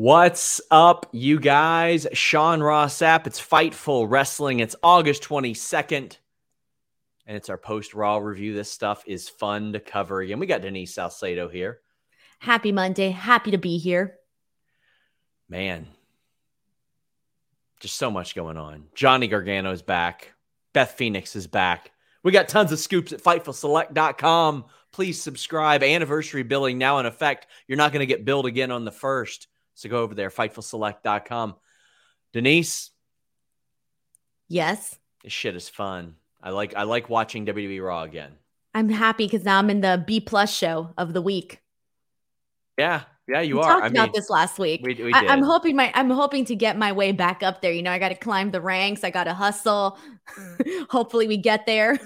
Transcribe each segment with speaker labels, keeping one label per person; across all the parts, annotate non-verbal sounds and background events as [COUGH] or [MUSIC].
Speaker 1: What's up, you guys? Sean Ross Sapp. It's Fightful Wrestling. It's August 22nd, and it's our post Raw review. This stuff is fun to cover again. We got Denise Salcedo here.
Speaker 2: Happy Monday. Happy to be here.
Speaker 1: Man, just so much going on. Johnny Gargano is back. Beth Phoenix is back. We got tons of scoops at FightfulSelect.com. Please subscribe. Anniversary billing now in effect. You're not going to get billed again on the first. So go over there, fightfulselect.com. Denise.
Speaker 2: Yes.
Speaker 1: This shit is fun. I like I like watching WWE Raw again.
Speaker 2: I'm happy because now I'm in the B plus show of the week.
Speaker 1: Yeah, yeah, you
Speaker 2: we
Speaker 1: are.
Speaker 2: Talked
Speaker 1: I
Speaker 2: about
Speaker 1: mean,
Speaker 2: this last week.
Speaker 1: We, we
Speaker 2: I, I'm hoping my I'm hoping to get my way back up there. You know, I got to climb the ranks. I got to hustle. [LAUGHS] Hopefully, we get there.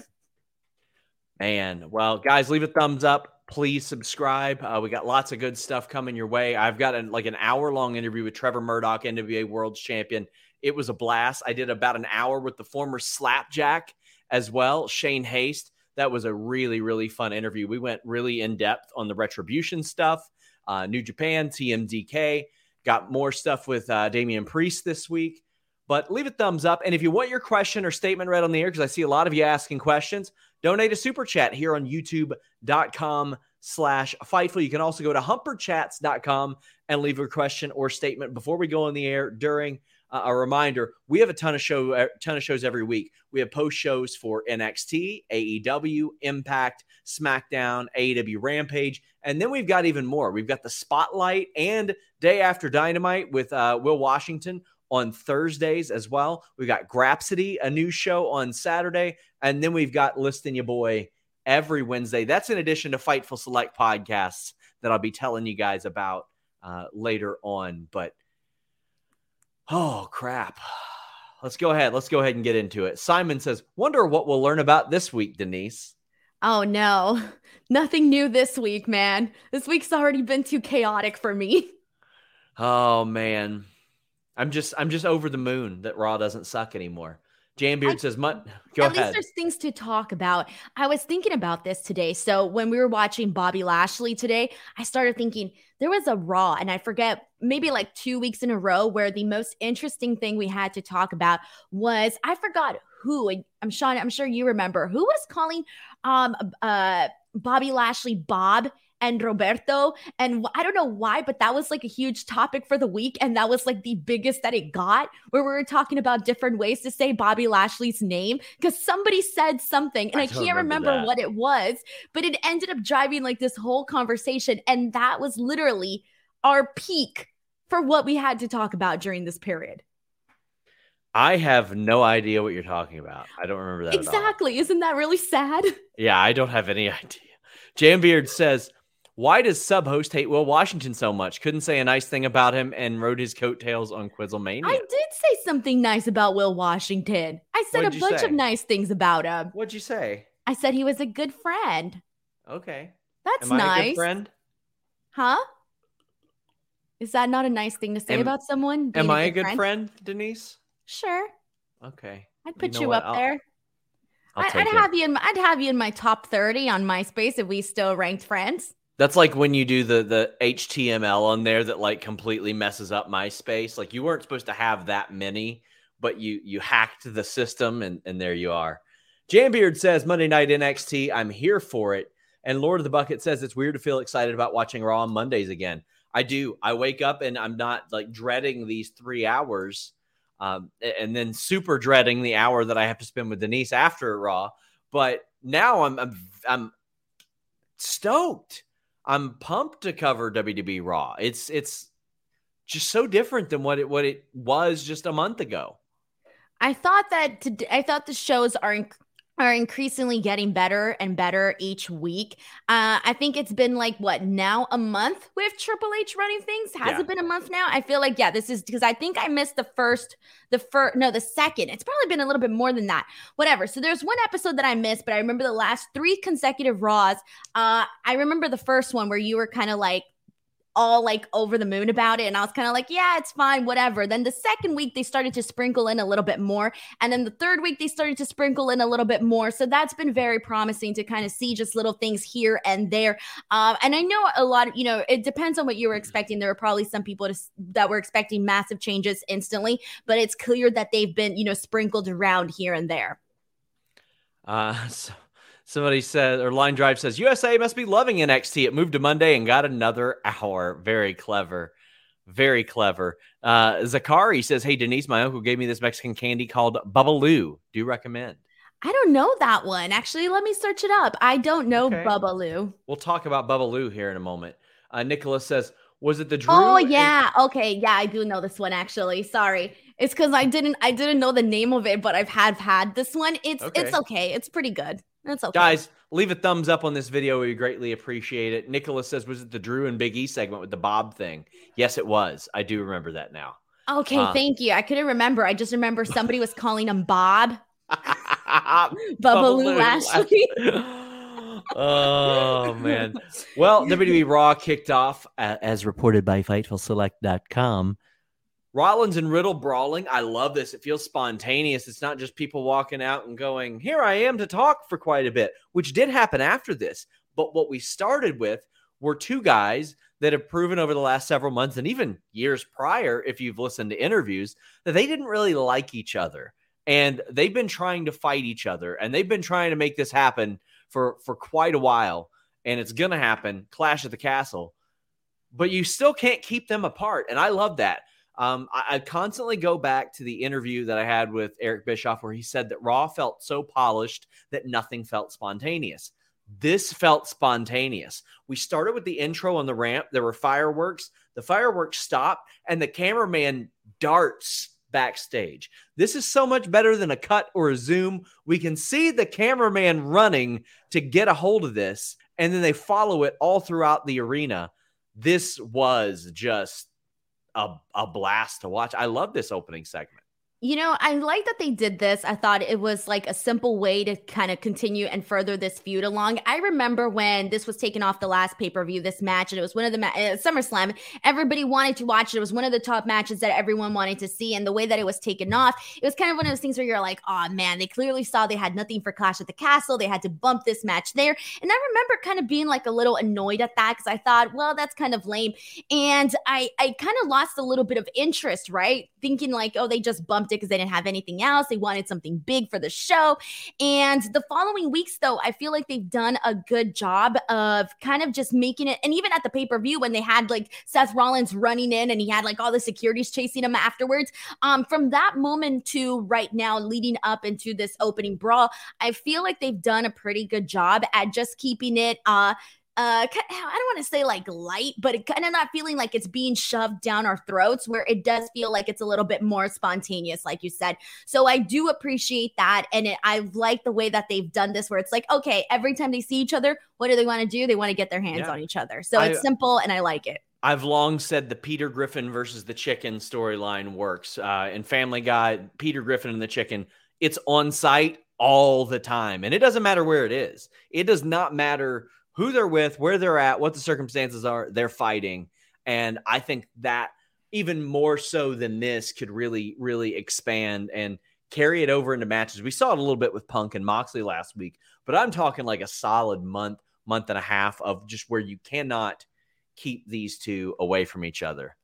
Speaker 1: Man, well, guys, leave a thumbs up. Please subscribe. Uh, we got lots of good stuff coming your way. I've got an, like an hour long interview with Trevor Murdoch, NWA World Champion. It was a blast. I did about an hour with the former Slapjack as well, Shane Haste. That was a really, really fun interview. We went really in depth on the retribution stuff, uh, New Japan, TMDK. Got more stuff with uh, Damian Priest this week. But leave a thumbs up. And if you want your question or statement read on the air, because I see a lot of you asking questions, donate a super chat here on youtube.com slash fightful. You can also go to humperchats.com and leave a question or statement before we go on the air during uh, a reminder we have a ton of show a ton of shows every week we have post shows for nxt aew impact smackdown aew rampage and then we've got even more we've got the spotlight and day after dynamite with uh, will washington on Thursdays as well. We've got Grapsity, a new show on Saturday, and then we've got Listing Your Boy every Wednesday. That's in addition to Fightful Select podcasts that I'll be telling you guys about uh, later on. But oh crap. Let's go ahead. Let's go ahead and get into it. Simon says, Wonder what we'll learn about this week, Denise.
Speaker 2: Oh no, [LAUGHS] nothing new this week, man. This week's already been too chaotic for me.
Speaker 1: Oh man. I'm just I'm just over the moon that Raw doesn't suck anymore. Jambeard
Speaker 2: I-
Speaker 1: says, "Mut, go
Speaker 2: At
Speaker 1: ahead."
Speaker 2: least there's things to talk about. I was thinking about this today. So when we were watching Bobby Lashley today, I started thinking there was a Raw, and I forget maybe like two weeks in a row where the most interesting thing we had to talk about was I forgot who. And I'm Sean. I'm sure you remember who was calling um uh Bobby Lashley Bob and Roberto. And I don't know why, but that was like a huge topic for the week. And that was like the biggest that it got, where we were talking about different ways to say Bobby Lashley's name because somebody said something and
Speaker 1: I
Speaker 2: I, can't
Speaker 1: remember
Speaker 2: remember what it was, but it ended up driving like this whole conversation. And that was literally our peak for what we had to talk about during this period.
Speaker 1: I have no idea what you're talking about. I don't remember that.
Speaker 2: Exactly. Isn't that really sad? [LAUGHS]
Speaker 1: Yeah, I don't have any [LAUGHS] idea. Jam Beard says, why does sub host hate Will Washington so much? Couldn't say a nice thing about him and rode his coattails on Quizzlemania.
Speaker 2: I did say something nice about Will Washington. I said
Speaker 1: What'd
Speaker 2: a bunch
Speaker 1: say?
Speaker 2: of nice things about him.
Speaker 1: What'd you say?
Speaker 2: I said he was a good friend.
Speaker 1: Okay.
Speaker 2: That's
Speaker 1: Am I a
Speaker 2: nice.
Speaker 1: good friend?
Speaker 2: Huh? Is that not a nice thing to say
Speaker 1: Am-
Speaker 2: about someone?
Speaker 1: Am I a good friend? Denise?
Speaker 2: Sure.
Speaker 1: Okay.
Speaker 2: I'd put
Speaker 1: know
Speaker 2: you, up
Speaker 1: I'll-
Speaker 2: there.
Speaker 1: I'll
Speaker 2: I, I'd
Speaker 1: it.
Speaker 2: have you in I'd have you in my top 30 on MySpace if we still ranked friends.
Speaker 1: That's like when you do the the HTML on there that like completely messes up MySpace. Like you weren't supposed to have that many, but you you hacked the system and and there you are. Jambeard says Monday night NXT, I'm here for it. And Lord of the Bucket says it's weird to feel excited about watching Raw on Mondays again. I do. I wake up and I'm not like dreading these three hours, um, and then super dreading the hour that I have to spend with Denise after Raw. But now I'm I'm, I'm stoked. I'm pumped to cover WWE Raw. It's it's just so different than what it what it was just a month ago.
Speaker 2: I thought that to, I thought the shows are are increasingly getting better and better each week. Uh, I think it's been like what now a month with Triple H running things. Has
Speaker 1: Yeah.
Speaker 2: it been a month now? I feel like yeah, this is because I think I missed the first, the first, no, the second. It's probably been a little bit more than that. Whatever. So there's one episode that I missed, but I remember the last three consecutive Raws. Uh, I remember the first one where you were kind of like all like over the moon about it. And I was kind of like, yeah, it's fine, whatever. Then the second week, they started to sprinkle in a little bit more. And then the third week, they started to sprinkle in a little bit more. So that's been very promising to kind of see just little things here and there. Um, and I know a lot of, you know, it depends on what you were expecting. There were probably some people to, that were expecting massive changes instantly, but it's clear that they've been, you know, sprinkled around here and there.
Speaker 1: Uh, [LAUGHS] so somebody said, or Line Drive says, USA must be loving NXT. It moved to Monday and got another hour. Very clever. Very clever. Uh, Zakari says, Hey, Denise, my uncle gave me this Mexican candy called Bubbaloo. Do you recommend?
Speaker 2: I don't know that one. Actually, let me search it up. I don't know
Speaker 1: Okay.
Speaker 2: Bubbaloo.
Speaker 1: We'll talk about Bubbaloo here in a moment. Uh, Nicholas says, Was it the Drew?
Speaker 2: Oh
Speaker 1: and-
Speaker 2: yeah, okay, yeah, I do know this one actually. Sorry, it's because I didn't I didn't know the name of it, but I've had had this one. It's it's
Speaker 1: Okay.
Speaker 2: okay. It's pretty good. It's okay,
Speaker 1: Guys, leave a thumbs up on this video. We greatly appreciate it. Nicholas says, Was it the Drew and Big E segment with the Bob thing? Yes, it was. I do remember that now.
Speaker 2: Okay,
Speaker 1: uh,
Speaker 2: thank you. I couldn't remember. I just remember somebody was calling him Bob [LAUGHS] Bubbaloo
Speaker 1: Bubbaloo
Speaker 2: Lashley. [LAUGHS]
Speaker 1: oh man. Well, WWE Raw kicked off uh, as reported by FightfulSelect.com. Rollins and Riddle brawling. I love this. It feels spontaneous. It's not just people walking out and going, "Here I am to talk for quite a bit," which did happen after this. But what we started with were two guys that have proven over the last several months and even years prior, if you've listened to interviews, that they didn't really like each other. And they've been trying to fight each other and they've been trying to make this happen for, for quite a while. And it's going to happen Clash at the Castle. But you still can't keep them apart. And I love that. Um, I, I constantly go back to the interview that I had with Eric Bischoff where he said that Raw felt so polished that nothing felt spontaneous. This felt spontaneous. We started with the intro on the ramp. There were fireworks. The fireworks stopped, and the cameraman darts backstage. This is so much better than a cut or a zoom. We can see the cameraman running to get a hold of this, and then they follow it all throughout the arena. This was just a, a blast to watch. I love this opening segment.
Speaker 2: You know, I like that they did this. I thought it was like a simple way to kind of continue and further this feud along. I remember when this was taken off the last pay per view, this match, and it was one of the ma- uh, SummerSlam. Everybody wanted to watch it. It was one of the top matches that everyone wanted to see. And the way that it was taken off, it was kind of one of those things where you're like, oh man, they clearly saw they had nothing for Clash at the Castle. They had to bump this match there. And I remember kind of being like a little annoyed at that because I thought, well, that's kind of lame. And I, I kind of lost a little bit of interest, right? Thinking like, oh, they just bumped because they didn't have anything else. They wanted something big for the show. And the following weeks, though, I feel like they've done a good job of kind of just making it. And even at the pay per view, when they had like Seth Rollins running in and he had like all the securities chasing him afterwards, um, from that moment to right now, leading up into this opening brawl, I feel like they've done a pretty good job at just keeping it, uh, uh, I don't want to say like light, but it kind of not feeling like it's being shoved down our throats, where it does feel like it's a little bit more spontaneous, like you said. So I do appreciate that, and it, I like the way that they've done this, where it's like, okay, every time they see each other, what do they want to do? They want to get their hands yeah. on each other. So I, it's simple, and I like it.
Speaker 1: I've long said the Peter Griffin versus the chicken storyline works. Uh, in Family Guy, Peter Griffin and the chicken, it's on site all the time, and it doesn't matter where it is. It does not matter who they're with, where they're at, what the circumstances are, they're fighting. And I think that even more so than this could really, really expand and carry it over into matches. We saw it a little bit with Punk and Moxley last week, but I'm talking like a solid month, month and a half of just where you cannot keep these two away from each other.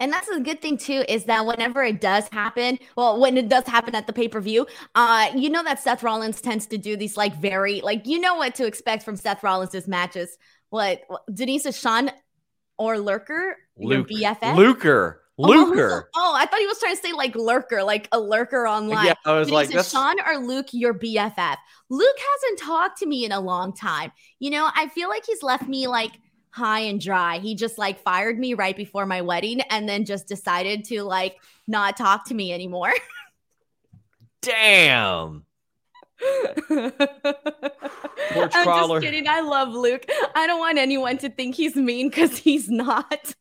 Speaker 2: And that's a good thing too, is that whenever it does happen, well, when it does happen at the pay per view, uh, you know that Seth Rollins tends to do these like very like you know what to expect from Seth Rollins's matches. What Denise is Sean or Lurker,
Speaker 1: Luke, your BFF, Luker. Luker.
Speaker 2: Oh, oh, I thought he was trying to say like lurker, like a lurker online.
Speaker 1: Yeah, I was like,
Speaker 2: that's... Sean or Luke, your BFF. Luke hasn't talked to me in a long time. You know, I feel like he's left me like high and dry. He just like fired me right before my wedding and then just decided to like not talk to me anymore. [LAUGHS]
Speaker 1: Damn. [LAUGHS]
Speaker 2: Porch I'm just kidding. I love Luke. I don't want anyone to think he's mean because he's not.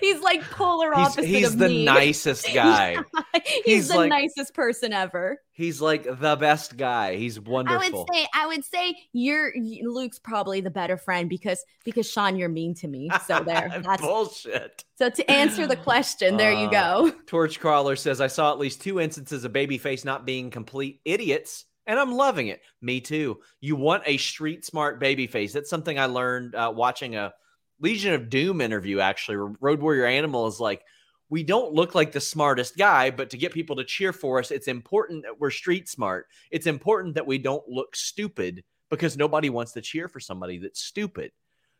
Speaker 2: He's like polar opposite.
Speaker 1: He's, he's
Speaker 2: of
Speaker 1: the
Speaker 2: me.
Speaker 1: nicest [LAUGHS] guy.
Speaker 2: yeah, he's, he's, the like, nicest person ever.
Speaker 1: He's like the best guy. He's wonderful.
Speaker 2: I would say, I would say, you're Luke's probably the better friend because because Sean, you're mean to me. So [LAUGHS] there,
Speaker 1: that's bullshit.
Speaker 2: So to answer the question, there uh, you go.
Speaker 1: Torch crawler says, I saw at least two instances of babyface not being complete idiots. And I'm loving it. Me too. You want a street smart babyface. That's something I learned uh, watching a Legion of Doom interview, actually, Road Warrior Animal is like, we don't look like the smartest guy, but to get people to cheer for us, it's important that we're street smart. It's important that we don't look stupid because nobody wants to cheer for somebody that's stupid.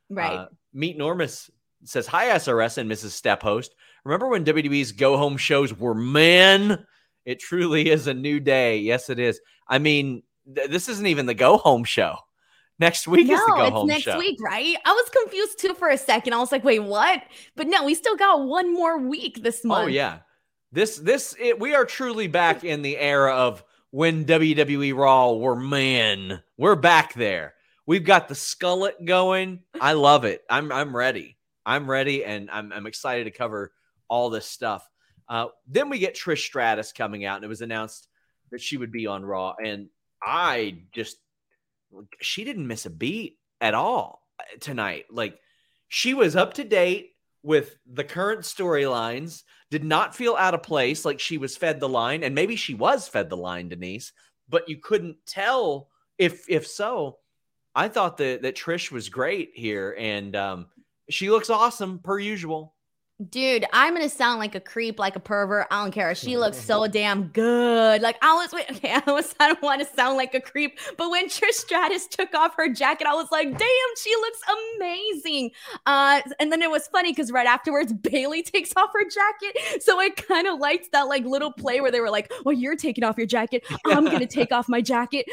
Speaker 2: Right. Uh,
Speaker 1: Meet Normus says, Hi, SRS and Mrs. Step host. Remember when WWE's go home shows were men? It truly is a new day. Yes, it is. I mean, th- this isn't even the go home show. Next week no, is the go home
Speaker 2: next
Speaker 1: show.
Speaker 2: week, right? I was confused too for a second. I was like, wait, what? But no, we still got one more week this oh, month.
Speaker 1: Oh yeah. This this it, we are truly back in the era of when WWE Raw were men. We're back there. We've got the skullet going. I love it. I'm I'm ready. I'm ready and I'm I'm excited to cover all this stuff. Uh, then we get Trish Stratus coming out, and it was announced that she would be on Raw. And I just she didn't miss a beat at all uh, tonight. Like she was up to date with the current storylines, did not feel out of place like she was fed the line and maybe she was fed the line Denise, but you couldn't tell if if so. I thought that that Trish was great here and um she looks awesome per usual.
Speaker 2: Dude, I'm gonna sound like a creep, like a pervert. I don't care. She [LAUGHS] looks so damn good. Like I was, [LAUGHS] okay, I was, I don't want to sound like a creep, but when Trish Stratus took off her jacket, I was like, damn, she looks amazing. Uh, and then it was funny because right afterwards, [LAUGHS] Bayley takes off her jacket, so I kind of liked that like little play where they were like, "Well, you're taking off your jacket. I'm gonna take off my jacket."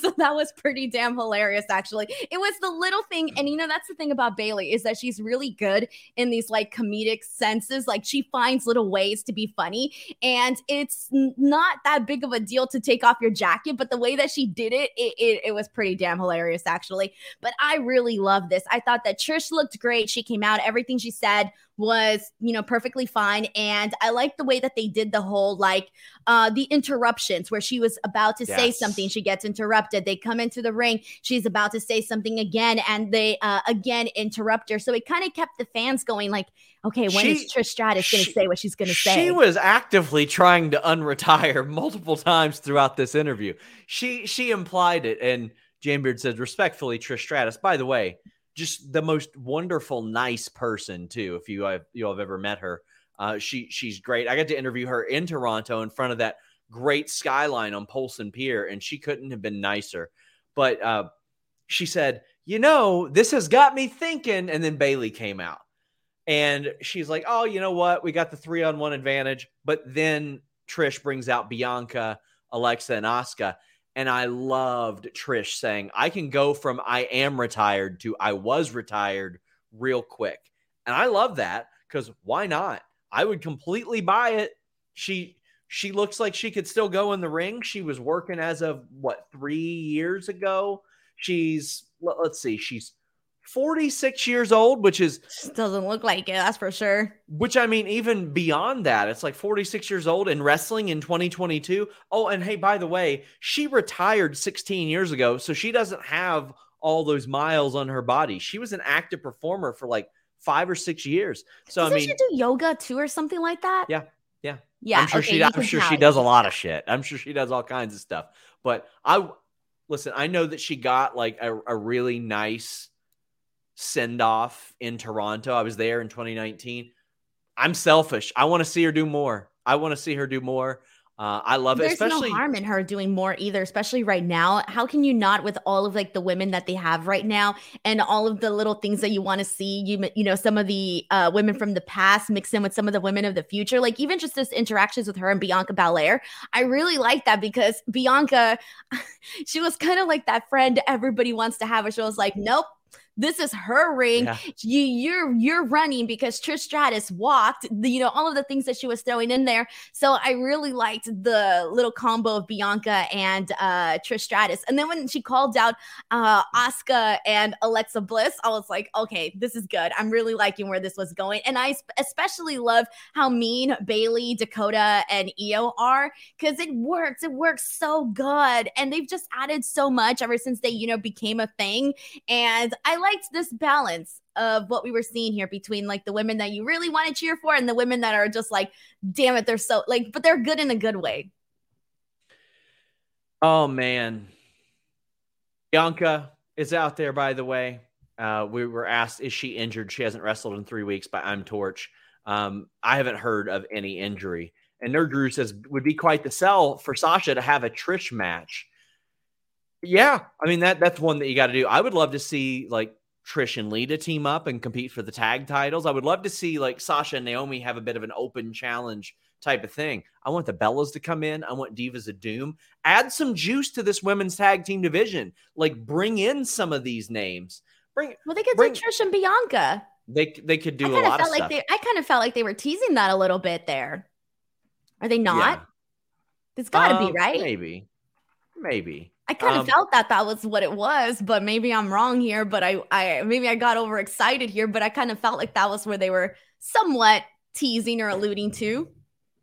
Speaker 2: so that was pretty damn hilarious, actually. It was the little thing, and you know that's the thing about Bayley is that she's really good in these like comedic senses. Like she finds little ways to be funny. And it's not that big of a deal to take off your jacket, but the way that she did it, it, it, it was pretty damn hilarious, actually. But I really love this. I thought that Trish looked great. She came out, everything she said was, you know, perfectly fine. And I like the way that they did the whole like uh the interruptions where she was about to yes. say something, she gets interrupted. They come into the ring, she's about to say something again, and they uh again interrupt her. So it kind of kept the fans going, like, okay, when she, is Trish Stratus going to say what she's going to say?
Speaker 1: She was actively trying to unretire [LAUGHS] multiple times throughout this interview. She she implied it, and Jamebeard says respectfully, Trish Stratus. By the way, just the most wonderful, nice person too. If you have you have ever met her, uh, she she's great. I got to interview her in Toronto in front of that great skyline on Polson Pier, and she couldn't have been nicer. But uh, she said, "You know, this has got me thinking." And then Bayley came out, and she's like, "Oh, you know what? We got the three on one advantage." But then Trish brings out Bianca, Alexa, and Asuka. And I loved Trish saying, I can go from I am retired to I was retired real quick. And I love that because why not? I would completely buy it. She she looks like she could still go in the ring. She was working as of what three years ago. She's let, us see, she's 46 years old, which is
Speaker 2: doesn't look like it, that's for sure.
Speaker 1: Which I mean, even beyond that, it's like 46 years old in wrestling in 2022. Oh, and hey, by the way, she retired 16 years ago, so she doesn't have all those miles on her body. She was an active performer for like five or six years. So
Speaker 2: Doesn't
Speaker 1: I mean,
Speaker 2: she do yoga too or something like that?
Speaker 1: Yeah, yeah,
Speaker 2: yeah.
Speaker 1: I'm sure
Speaker 2: okay,
Speaker 1: she. I'm sure she does a lot of shit. I'm sure she does all kinds of stuff. But I listen. I know that she got like a, a really nice send off in Toronto. I was there in 2019. I'm selfish. I want to see her do more. I want to see her do more. Uh, I love
Speaker 2: There's
Speaker 1: it. Especially
Speaker 2: no harm in her doing more either, especially right now. How can you not with all of like the women that they have right now and all of the little things that you want to see? You you know some of the uh, women from the past mixed in with some of the women of the future, like even just this interactions with her and Bianca Belair. I really like that because Bianca, [LAUGHS] she was kind of like that friend everybody wants to have. Where she was like, nope, this is her ring. Yeah. You, you're you're running because Trish Stratus walked. The, you know all of the things that she was throwing in there. So I really liked the little combo of Bianca and uh, Trish Stratus. And then when she called out uh, Asuka and Alexa Bliss, I was like, okay, this is good. I'm really liking where this was going. And I especially love how mean Bayley, Dakota, and Io are because it works. It works so good, and they've just added so much ever since they you know became a thing. And I liked this balance of what we were seeing here between like the women that you really want to cheer for and the women that are just like, damn it, they're so like, but they're good in a good way.
Speaker 1: Oh man. Bianca is out there, by the way. Uh, we were asked, is she injured? She hasn't wrestled in three weeks by I'm Torch. Um, I haven't heard of any injury. And Nerd Guru says would be quite the sell for Sasha to have a Trish match. Yeah, I mean that that's one that you got to do. I would love to see like Trish and Lita team up and compete for the tag titles. I would love to see like Sasha and Naomi have a bit of an open challenge type of thing. I want the Bellas to come in. I want Divas of Doom. Add some juice to this women's tag team division. Like bring in some of these names. Bring
Speaker 2: well, they could
Speaker 1: bring,
Speaker 2: do Trish and Bianca.
Speaker 1: They they could do
Speaker 2: a
Speaker 1: lot
Speaker 2: of
Speaker 1: stuff.
Speaker 2: Like they, I kind of felt like they were teasing that a little bit there. Are they not? Yeah. It's got to uh, be right.
Speaker 1: Maybe, maybe.
Speaker 2: I kind of um, felt that that was what it was, but maybe I'm wrong here. But I, I maybe I got overexcited here, but I kind of felt like that was where they were somewhat teasing or alluding to.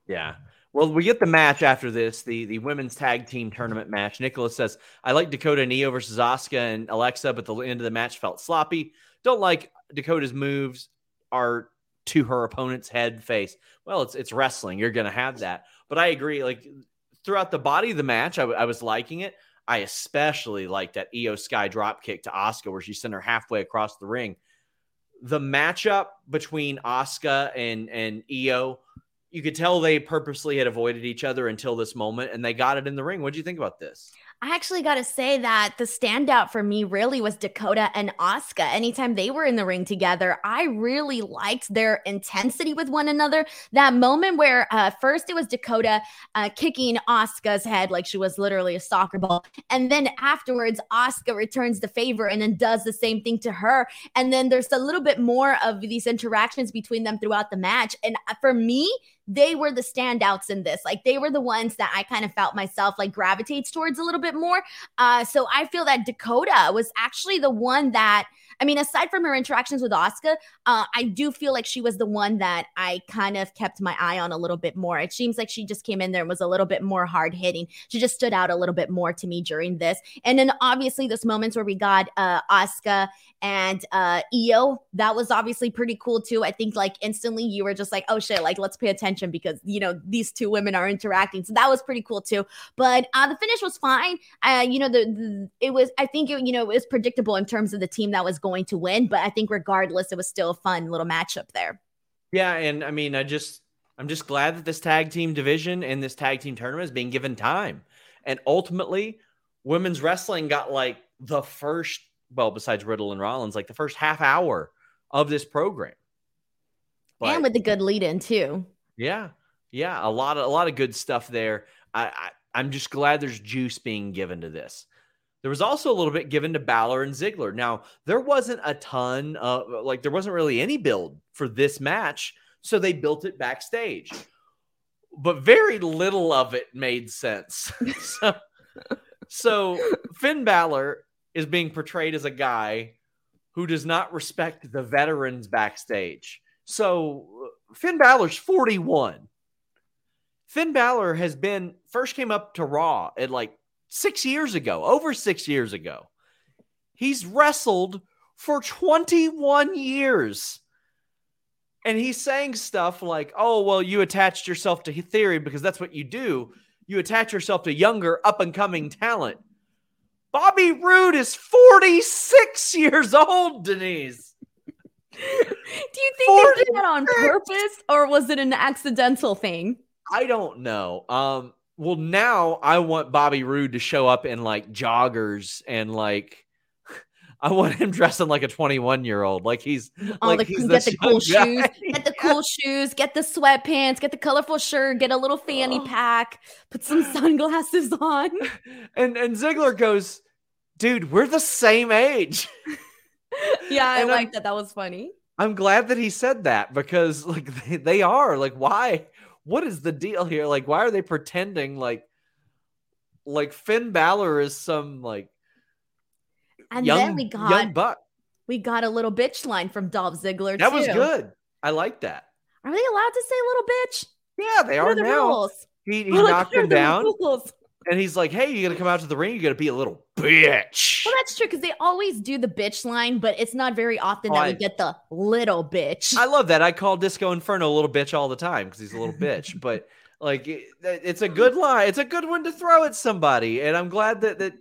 Speaker 1: Yeah. Well, we get the match after this, the the women's tag team tournament match. Nicholas says, "I like Dakota Neo versus Asuka and Alexa, but the end of the match felt sloppy. Don't like Dakota's moves are to her opponent's head face. Well, it's it's wrestling. You're going to have that. But I agree. Like throughout the body of the match, I, I was liking it. I especially like that Io Sky drop kick to Asuka where she sent her halfway across the ring. The matchup between Asuka and and Io, you could tell they purposely had avoided each other until this moment, and they got it in the ring. What do you think about this?
Speaker 2: I actually got to say that the standout for me really was Dakota and Asuka. Anytime they were in the ring together, I really liked their intensity with one another. That moment where uh, first it was Dakota uh, kicking Asuka's head like she was literally a soccer ball. And then afterwards, Asuka returns the favor and then does the same thing to her. And then there's a little bit more of these interactions between them throughout the match. And uh, for me, they were the standouts in this. Like they were the ones that I kind of felt myself like gravitates towards a little bit more. Uh, so I feel that Dakota was actually the one that I mean, aside from her interactions with Asuka, uh, I do feel like she was the one that I kind of kept my eye on a little bit more. It seems like she just came in there and was a little bit more hard hitting. She just stood out a little bit more to me during this. And then obviously those moments where we got uh, and uh, Io, that was obviously pretty cool too. I think like instantly you were just like, oh shit, like let's pay attention because you know these two women are interacting. So that was pretty cool too. But uh, the finish was fine. Uh, you know, the, the it was I think it, you know it was predictable in terms of the team that was going to win. But I think regardless, it was still a fun little matchup there.
Speaker 1: Yeah, and I mean, I just I'm just glad that this tag team division and this tag team tournament is being given time. And ultimately, women's wrestling got like the first, well, besides Riddle and Rollins, like the first half hour of this program.
Speaker 2: But, and with the good lead in too.
Speaker 1: Yeah. Yeah. A lot of a lot of good stuff there. I, I I'm just glad there's juice being given to this. There was also a little bit given to Balor and Ziggler. Now, there wasn't a ton of like there wasn't really any build for this match, so they built it backstage. But very little of it made sense. [LAUGHS] so, so Finn Balor is being portrayed as a guy who does not respect the veterans backstage. So uh, Finn Balor's 41. Finn Balor has been first came up to Raw at like six years ago, over six years ago. He's wrestled for 21 years. And he's saying stuff like, oh, well, you attached yourself to theory because that's what you do. You attach yourself to younger, up and coming talent. Bobby Roode is 46 years old, Denise.
Speaker 2: Do you think they did that on purpose or was it an accidental thing?
Speaker 1: I don't know. Um, well, now I want Bobby Roode to show up in like joggers and like [LAUGHS] I want him dressing like a 21 year old. Like he's
Speaker 2: oh,
Speaker 1: like
Speaker 2: the,
Speaker 1: he's
Speaker 2: get the cool
Speaker 1: guy.
Speaker 2: shoes, get the cool [LAUGHS] shoes, get the sweatpants, get the colorful shirt, get a little fanny
Speaker 1: Oh.
Speaker 2: pack, put some [LAUGHS] sunglasses on.
Speaker 1: And and Ziggler goes, dude, we're the same age.
Speaker 2: yeah, I like that. That was funny.
Speaker 1: I'm glad that he said that because like they, they are like why what is the deal here like why are they pretending like like Finn Balor is some like
Speaker 2: And
Speaker 1: young
Speaker 2: then we got
Speaker 1: young buck
Speaker 2: we got a little bitch line from Dolph Ziggler.
Speaker 1: that was good I like that
Speaker 2: Are they allowed to say little bitch?
Speaker 1: yeah they
Speaker 2: What
Speaker 1: are
Speaker 2: are the
Speaker 1: now
Speaker 2: rules?
Speaker 1: he, he [LAUGHS]
Speaker 2: Like,
Speaker 1: knocked
Speaker 2: are
Speaker 1: him down
Speaker 2: rules?
Speaker 1: And he's like hey you're gonna come out to the ring You're gonna be a little bitch
Speaker 2: Well, that's true because they always do the bitch line, but it's not very often
Speaker 1: Oh,
Speaker 2: that
Speaker 1: I-
Speaker 2: we get the little bitch.
Speaker 1: I love that I call Disco Inferno a little bitch all the time because he's a little bitch [LAUGHS] but like it, it's a good line it's a good one to throw at somebody and I'm glad that that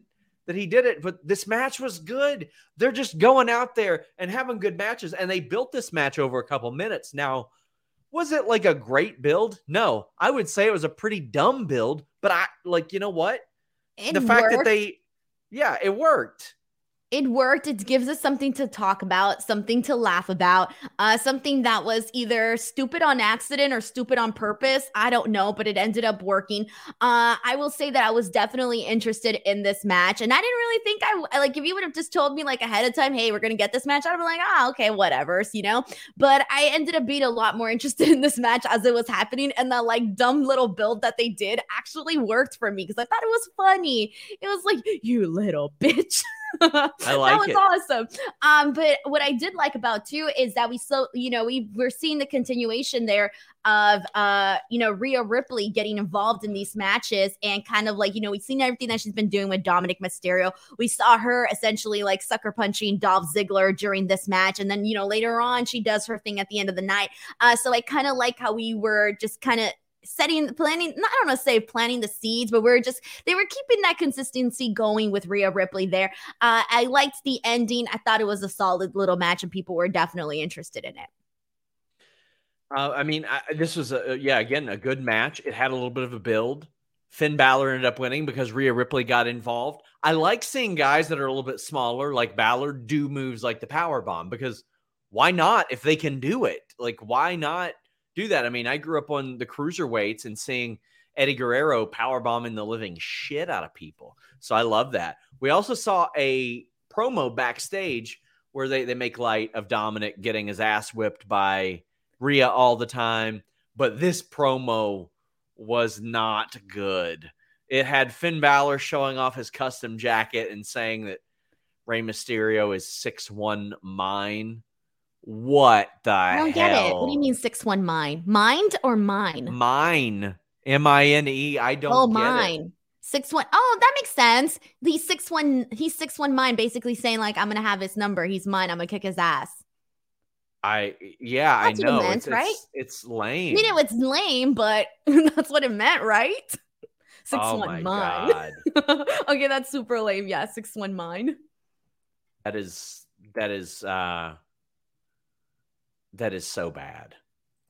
Speaker 1: that he did it. But this match was good. They're just going out there and having good matches, and they built this match over a couple minutes. Now, was it like a great build? No, I would say it was a pretty dumb build. But I like, you know what?
Speaker 2: It
Speaker 1: the fact that they, yeah, it worked.
Speaker 2: It worked. It gives us something to talk about, something to laugh about, uh, something that was either stupid on accident or stupid on purpose. I don't know, but it ended up working. Uh, I will say that I was definitely interested in this match, and I didn't really think I like if you would have just told me like ahead of time, hey, we're gonna get this match, I'd be like, ah, okay, whatever, you know. But I ended up being a lot more [LAUGHS] interested in this match as it was happening, and that like dumb little build that they did actually worked for me because I thought it was funny. It was like, you little bitch. [LAUGHS] [LAUGHS]
Speaker 1: I like
Speaker 2: that was
Speaker 1: it.
Speaker 2: awesome. Um, but what I did like about too is that we so you know we we're seeing the continuation there of uh you know Rhea Ripley getting involved in these matches and kind of like you know we've seen everything that she's been doing with Dominic Mysterio. We saw her essentially like sucker punching Dolph Ziggler during this match, and then you know later on she does her thing at the end of the night. Uh, so I kind of like how we were just kind of setting planning not I don't know say planting the seeds but we're just they were keeping that consistency going with Rhea Ripley there uh, I liked the ending. I thought it was a solid little match, and people were definitely interested in it.
Speaker 1: Uh, I mean, I, this was a yeah, again a good match. It had a little bit of a build. Finn Balor ended up winning because Rhea Ripley got involved. I like seeing guys that are a little bit smaller, like Balor, do moves like the power bomb because why not if they can do it? Like, why not do that? I mean, I grew up on the cruiserweights and seeing Eddie Guerrero power bombing the living shit out of people. So I love that. We also saw a promo backstage where they, they make light of Dominic getting his ass whipped by Rhea all the time. But this promo was not good. It had Finn Balor showing off his custom jacket and saying that Rey Mysterio is six one mine. What the
Speaker 2: I don't get it. What do you mean six one mine? Mind or mine?
Speaker 1: Mine. M I N E. I don't
Speaker 2: oh,
Speaker 1: get it.
Speaker 2: mine. Six one. Oh, that makes sense. He's six one. He's six one mine. Basically saying like I'm gonna have his number. He's mine. I'm gonna kick his ass.
Speaker 1: I yeah,
Speaker 2: That's
Speaker 1: I
Speaker 2: what it
Speaker 1: know.
Speaker 2: meant,
Speaker 1: it's,
Speaker 2: right?
Speaker 1: it's it's
Speaker 2: I
Speaker 1: lame.
Speaker 2: mean, it was lame, but [LAUGHS] that's what it meant, right? Six
Speaker 1: oh
Speaker 2: one
Speaker 1: my
Speaker 2: mine.
Speaker 1: god. [LAUGHS]
Speaker 2: okay, that's super lame. Yeah, six one mine.
Speaker 1: That is that is uh that is so bad.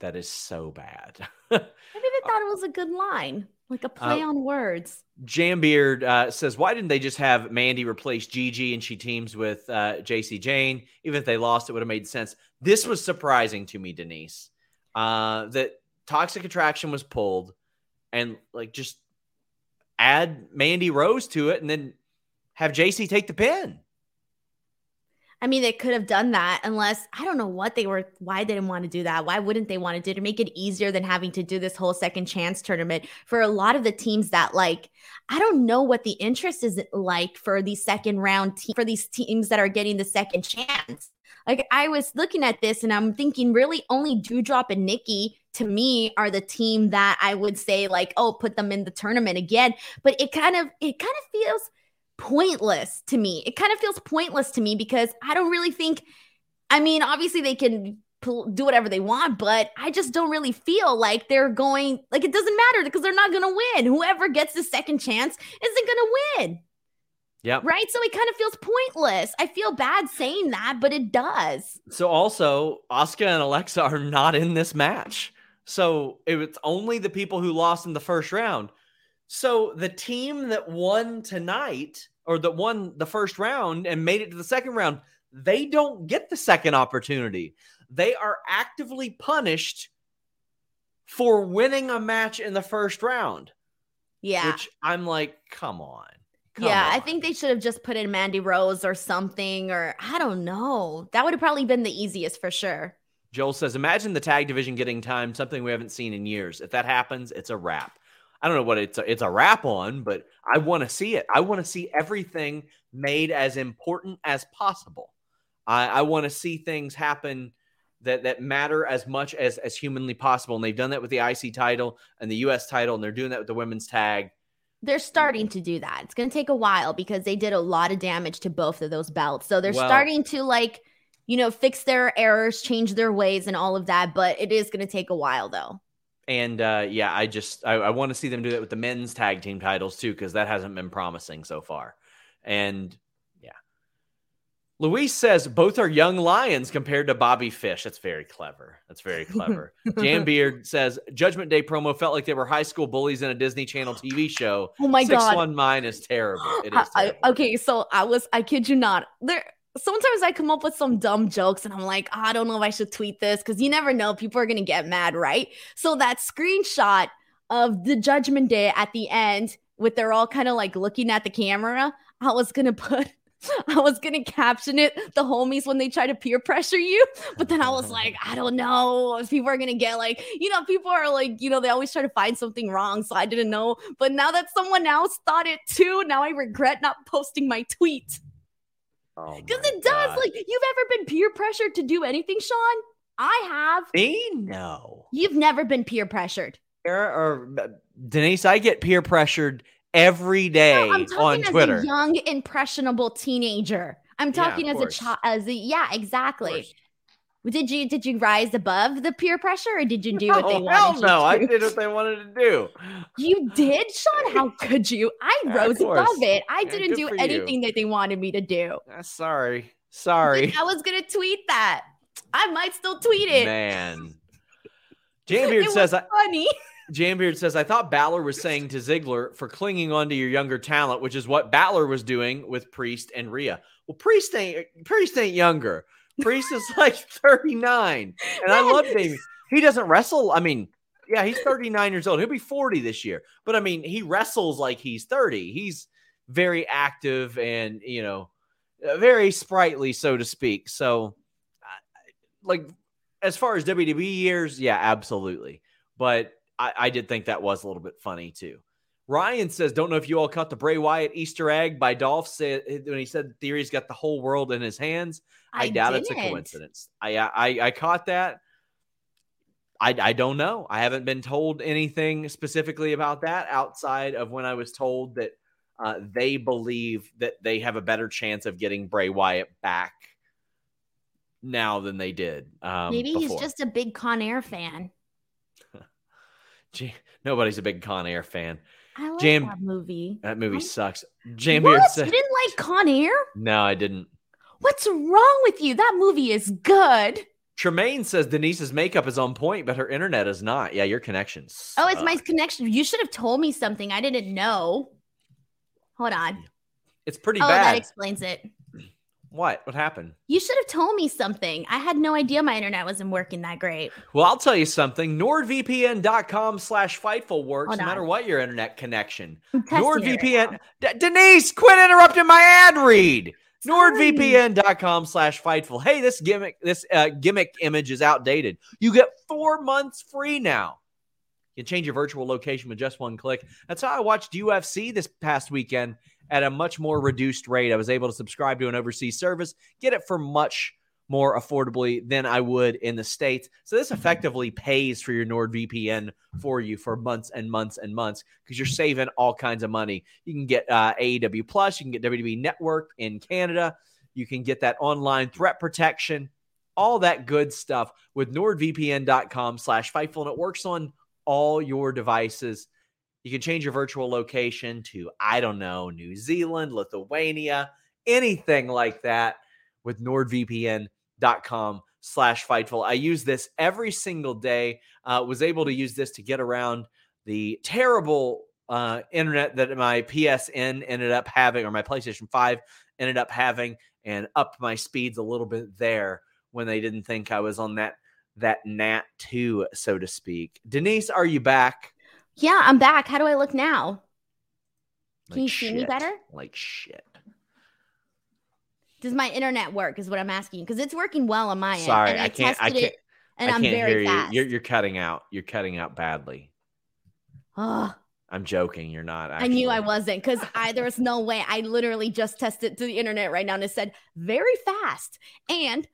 Speaker 1: That is so bad.
Speaker 2: Maybe they [LAUGHS] thought it was a good line, like a play
Speaker 1: Uh,
Speaker 2: on words.
Speaker 1: Jambeard uh, says, "Why didn't they just have Mandy replace Gigi and she teams with uh, Jacy Jayne? Even if they lost, it would have made sense." This was surprising to me, Denise. Uh, that Toxic Attraction was pulled, and like just add Mandy Rose to it and then have JC take the pin.
Speaker 2: I mean, they could have done that unless I don't know what they were, why they didn't want to do that. Why wouldn't they want to do to make it easier than having to do this whole second chance tournament for a lot of the teams that like, I don't know what the interest is like for these second round te- for these teams that are getting the second chance. Like I was looking at this and I'm thinking really only Doudrop and Nikki to me are the team that I would say like, oh, put them in the tournament again. But it kind of, it kind of feels pointless to me. It kind of feels pointless to me because I don't really think, I mean, obviously they can do whatever they want, but I just don't really feel like they're going, like it doesn't matter because they're not going to win. Whoever gets the second chance isn't going to win.
Speaker 1: Yeah.
Speaker 2: Right. So it kind of feels pointless. I feel bad saying that, but it does.
Speaker 1: So also, Asuka and Alexa are not in this match. So it's only the people who lost in the first round. So the team that won tonight or that won the first round and made it to the second round, they don't get the second opportunity. They are actively punished for winning a match in the first round.
Speaker 2: Yeah.
Speaker 1: Which I'm like, come on. Come
Speaker 2: yeah,
Speaker 1: on.
Speaker 2: I think they should have just put in Mandy Rose or something, or I don't know. That would have probably been the easiest for sure.
Speaker 1: Joel says, imagine the tag division getting time, something we haven't seen in years. If that happens, it's a wrap. I don't know what it's a, it's a wrap on, but I want to see it. I want to see everything made as important as possible. I, I want to see things happen that that matter as much as as humanly possible. And they've done that with the IC title and the US title, and they're doing that with the women's tag.
Speaker 2: They're starting to do that. It's going to take a while because they did a lot of damage to both of those belts. So they're
Speaker 1: Well-
Speaker 2: starting to like, you know, fix their errors, change their ways, and all of that. But it is going to take a while, though.
Speaker 1: And uh, yeah, I just I, I want to see them do that with the men's tag team titles too, because that hasn't been promising so far. And yeah, Luis says both are young lions compared to Bobby Fish. That's very clever. That's very clever. [LAUGHS] Jan Beard says Judgment Day promo felt like they were high school bullies in a Disney Channel TV show.
Speaker 2: Oh my
Speaker 1: Six
Speaker 2: god.
Speaker 1: one mine is terrible. It is
Speaker 2: I- I-
Speaker 1: terrible.
Speaker 2: okay, so I was, I kid you not. There, sometimes I come up with some dumb jokes and I'm like, "Ah, I don't know if I should tweet this because you never know. People are going to get mad, right? So that screenshot of the Judgment Day at the end, with they're all kind of like looking at the camera, I was going [LAUGHS] to put. I was gonna caption it the homies when they try to peer pressure you, but then I was like, I don't know if people are gonna get like, you know, people are like, you know, they always try to find something wrong, so I didn't know. But now that someone else thought it too, now I regret not posting my tweet
Speaker 1: Oh
Speaker 2: because
Speaker 1: my
Speaker 2: it does.
Speaker 1: God.
Speaker 2: Like, you've ever been peer pressured to do anything, Sean? I have.
Speaker 1: me no.
Speaker 2: You've never been peer pressured.
Speaker 1: Or, or uh, Denise, I get peer pressured every day
Speaker 2: No, I'm
Speaker 1: on
Speaker 2: talking as
Speaker 1: Twitter.
Speaker 2: a young, impressionable teenager. I'm talking
Speaker 1: of
Speaker 2: as a child. As a yeah, exactly. Did you did you rise above the peer pressure, or did you do what they
Speaker 1: Oh,
Speaker 2: wanted
Speaker 1: hell no! I did what they wanted to do.
Speaker 2: You did, Sean? How [LAUGHS] could you? I rose above it. I
Speaker 1: Yeah,
Speaker 2: didn't do
Speaker 1: for you.
Speaker 2: anything that they wanted me to do.
Speaker 1: Ah, sorry, sorry,
Speaker 2: I was gonna tweet that. I might still tweet it.
Speaker 1: man. [LAUGHS] Jambeard says, I,
Speaker 2: funny. [LAUGHS]
Speaker 1: Jambeard says, I thought Balor was saying to Ziggler for clinging on to your younger talent, which is what Balor was doing with Priest and Rhea. Well, Priest ain't Priest ain't younger. Priest is like 39. And I love Damian. He doesn't wrestle. I mean, yeah, he's 39 years old. He'll be 40 this year. But I mean, he wrestles like he's 30. He's very active and, you know, uh, very sprightly, so to speak. So, like, as far as WWE years, yeah, absolutely. But I, I did think that was a little bit funny too. Ryan says, "Don't know if you all caught the Bray Wyatt Easter egg by Dolph said when he said Theory's got the whole world in his hands. I, doubt it's a coincidence. I, I I caught that. I I don't know. I haven't been told anything specifically about that outside of when I was told that uh, they believe that they have a better chance of getting Bray Wyatt back now than they did. Um,
Speaker 2: Maybe he's just a big Con Air fan. [LAUGHS]
Speaker 1: Gee, nobody's a big Con Air fan.
Speaker 2: I like
Speaker 1: Jam-
Speaker 2: that movie.
Speaker 1: That movie
Speaker 2: I'm-
Speaker 1: sucks. Jambeard
Speaker 2: What?
Speaker 1: said,
Speaker 2: You didn't like Con Air?
Speaker 1: "No, I didn't."
Speaker 2: What's wrong with you? That movie is good.
Speaker 1: Tremaine says Denise's makeup is on point, but her internet is not. Yeah, your connections.
Speaker 2: Oh, it's my connection. You should have told me something. I didn't know. Hold on.
Speaker 1: It's pretty
Speaker 2: Oh, that explains it.
Speaker 1: What? What happened?
Speaker 2: You should have told me something. I had no idea my internet wasn't working that great.
Speaker 1: Well, I'll tell you something. NordVPN.com slash Fightful works no matter what your internet connection. NordVPN. Right D- Denise, quit interrupting my ad read. NordVPN.com slash Fightful. Hey, this gimmick, this uh, gimmick image is outdated. You get four months free now. You can change your virtual location with just one click. That's how I watched UFC this past weekend at a much more reduced rate. I was able to subscribe to an overseas service, get it for much more affordably than I would in the States. So this effectively pays for your NordVPN for you for months and months and months because you're saving all kinds of money. You can get uh, AEW Plus, you can get WWE Network in Canada, you can get that online threat protection, all that good stuff with NordVPN.com slash Fightful, and it works on all your devices. You can change your virtual location to, I don't know, New Zealand, Lithuania, anything like that with nordvpn.com slash fightful. I use this every single day. Uh, was able to use this to get around the terrible uh, internet that my PSN ended up having, or my PlayStation 5 ended up having, and up my speeds a little bit there when they didn't think I was on that that nat 2 so to speak denise are you back
Speaker 2: yeah, I'm back. How do I look now? Can
Speaker 1: like
Speaker 2: you see me better?
Speaker 1: Like shit.
Speaker 2: Does my internet work? Is what I'm asking because it's working well on my
Speaker 1: Sorry,
Speaker 2: end.
Speaker 1: Sorry, I, I can't. I can't. and I am very fast. You. You're, you're cutting out. You're cutting out badly.
Speaker 2: Oh.
Speaker 1: I'm joking. You're not.
Speaker 2: Actually. I knew I wasn't because I there was no way. I literally just tested to the internet right now and it said very fast and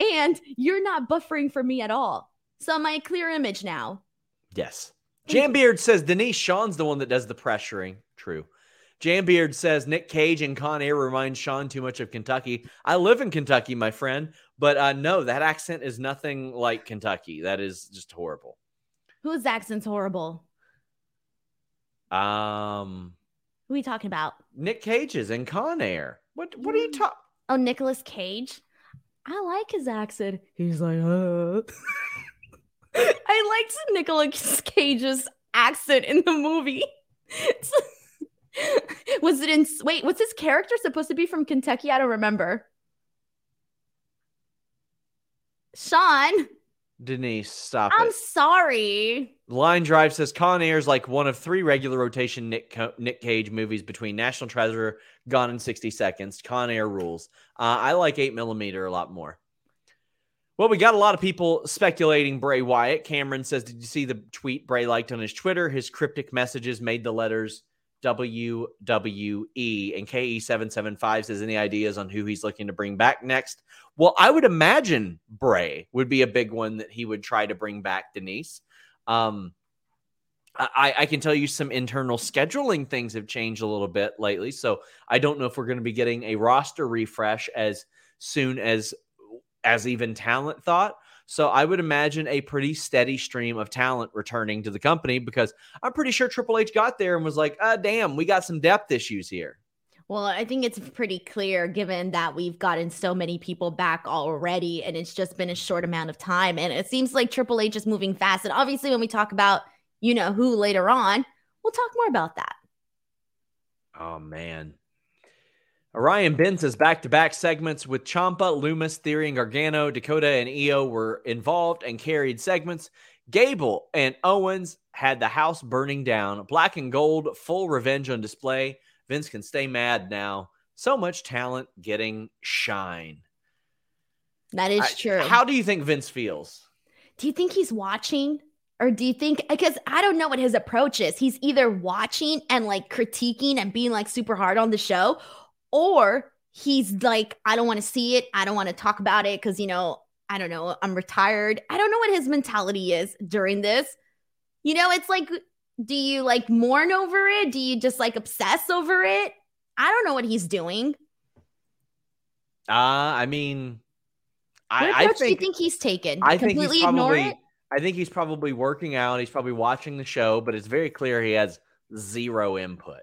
Speaker 2: and you're not buffering for me at all. So my clear image now.
Speaker 1: Yes. Jambeard says Denise Sean's the one that does the pressuring. True. Jambeard says Nick Cage and Con Air remind Sean too much of Kentucky. I live in Kentucky, my friend, but uh, no, that accent is nothing like Kentucky. That is just horrible.
Speaker 2: Whose accent's horrible?
Speaker 1: Um,
Speaker 2: who are we talking about?
Speaker 1: Nick Cage's in Con Air. What? What are you talking?
Speaker 2: Oh, Nicholas Cage. I like his accent. He's like, uh. [LAUGHS] I liked Nicolas Cage's accent in the movie. [LAUGHS] was it in wait, was his character supposed to be from Kentucky? I don't remember. Sean.
Speaker 1: Denise, stop
Speaker 2: I'm
Speaker 1: it.
Speaker 2: sorry.
Speaker 1: Line Drive says Con Air is like one of three regular rotation Nick Nick Cage movies between National Treasure, Gone in 60 Seconds. Con Air rules. Uh, I like 8 millimeter a lot more. Well, we got a lot of people speculating Bray Wyatt. Cameron says, Did you see the tweet Bray liked on his Twitter? His cryptic messages made the letters WWE. And KE775 says, Any ideas on who he's looking to bring back next? Well, I would imagine Bray would be a big one that he would try to bring back, Denise. Um, I, I, can tell you some internal scheduling things have changed a little bit lately. So I don't know if we're going to be getting a roster refresh as soon as as even talent thought. So I would imagine a pretty steady stream of talent returning to the company because I'm pretty sure Triple H got there and was like, ah, damn, we got some depth issues here.
Speaker 2: Well, I think it's pretty clear given that we've gotten so many people back already and it's just been a short amount of time. And it seems like Triple H is moving fast. And obviously, when we talk about, you know, who later on, we'll talk more about that.
Speaker 1: Oh, man. Orion Ben says back to back segments with Ciampa, Lumis, Theory, and Gargano. Dakota and Io were involved and carried segments. Gable and Owens had the house burning down. Black and gold, full revenge on display. Vince can stay mad now. So much talent getting shine.
Speaker 2: That is I, true.
Speaker 1: How do you think Vince feels?
Speaker 2: Do you think he's watching? Or do you think because I don't know what his approach is? He's either watching and like critiquing and being like super hard on the show, or he's like, I don't want to see it. I don't want to talk about it because, you know, I don't know, I'm retired. I don't know what his mentality is during this. You know, it's like, do you like mourn over it? Do you just like obsess over it? I don't know what he's doing.
Speaker 1: Uh, I mean,
Speaker 2: what I, approach I think, do you think he's taken?
Speaker 1: I completely think ignore probably, it. I think he's probably working out. He's probably watching the show, but it's very clear he has zero input.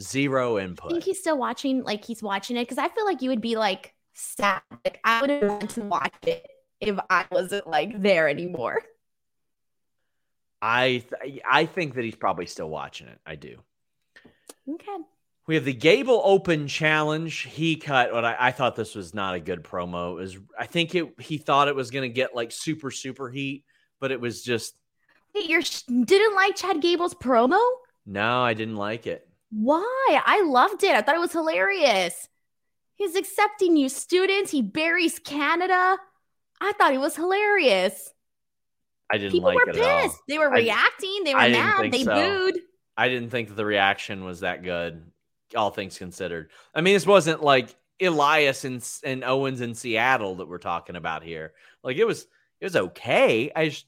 Speaker 1: Zero input.
Speaker 2: I think he's still watching, like he's watching it because I feel like you would be like sad. Like I would want to watch it if I wasn't like there anymore.
Speaker 1: I th- I think that he's probably still watching it. I do.
Speaker 2: Okay.
Speaker 1: We have the Gable Open Challenge. He cut what I, I, thought this was not a good promo. It was I think it he thought it was going to get like super super heat, but it was just.
Speaker 2: Hey, you didn't like Chad Gable's promo?
Speaker 1: No, I didn't like it.
Speaker 2: Why? I loved it. I thought it was hilarious. He's accepting new students. He buries Canada. I thought it was hilarious.
Speaker 1: I didn't
Speaker 2: People
Speaker 1: like
Speaker 2: were pissed. They were
Speaker 1: I,
Speaker 2: reacting. They were mad. They
Speaker 1: so.
Speaker 2: booed.
Speaker 1: I didn't think that the reaction was that good, all things considered. I mean, this wasn't like Elias and, and Owens in Seattle that we're talking about here. Like it was, it was okay. I just,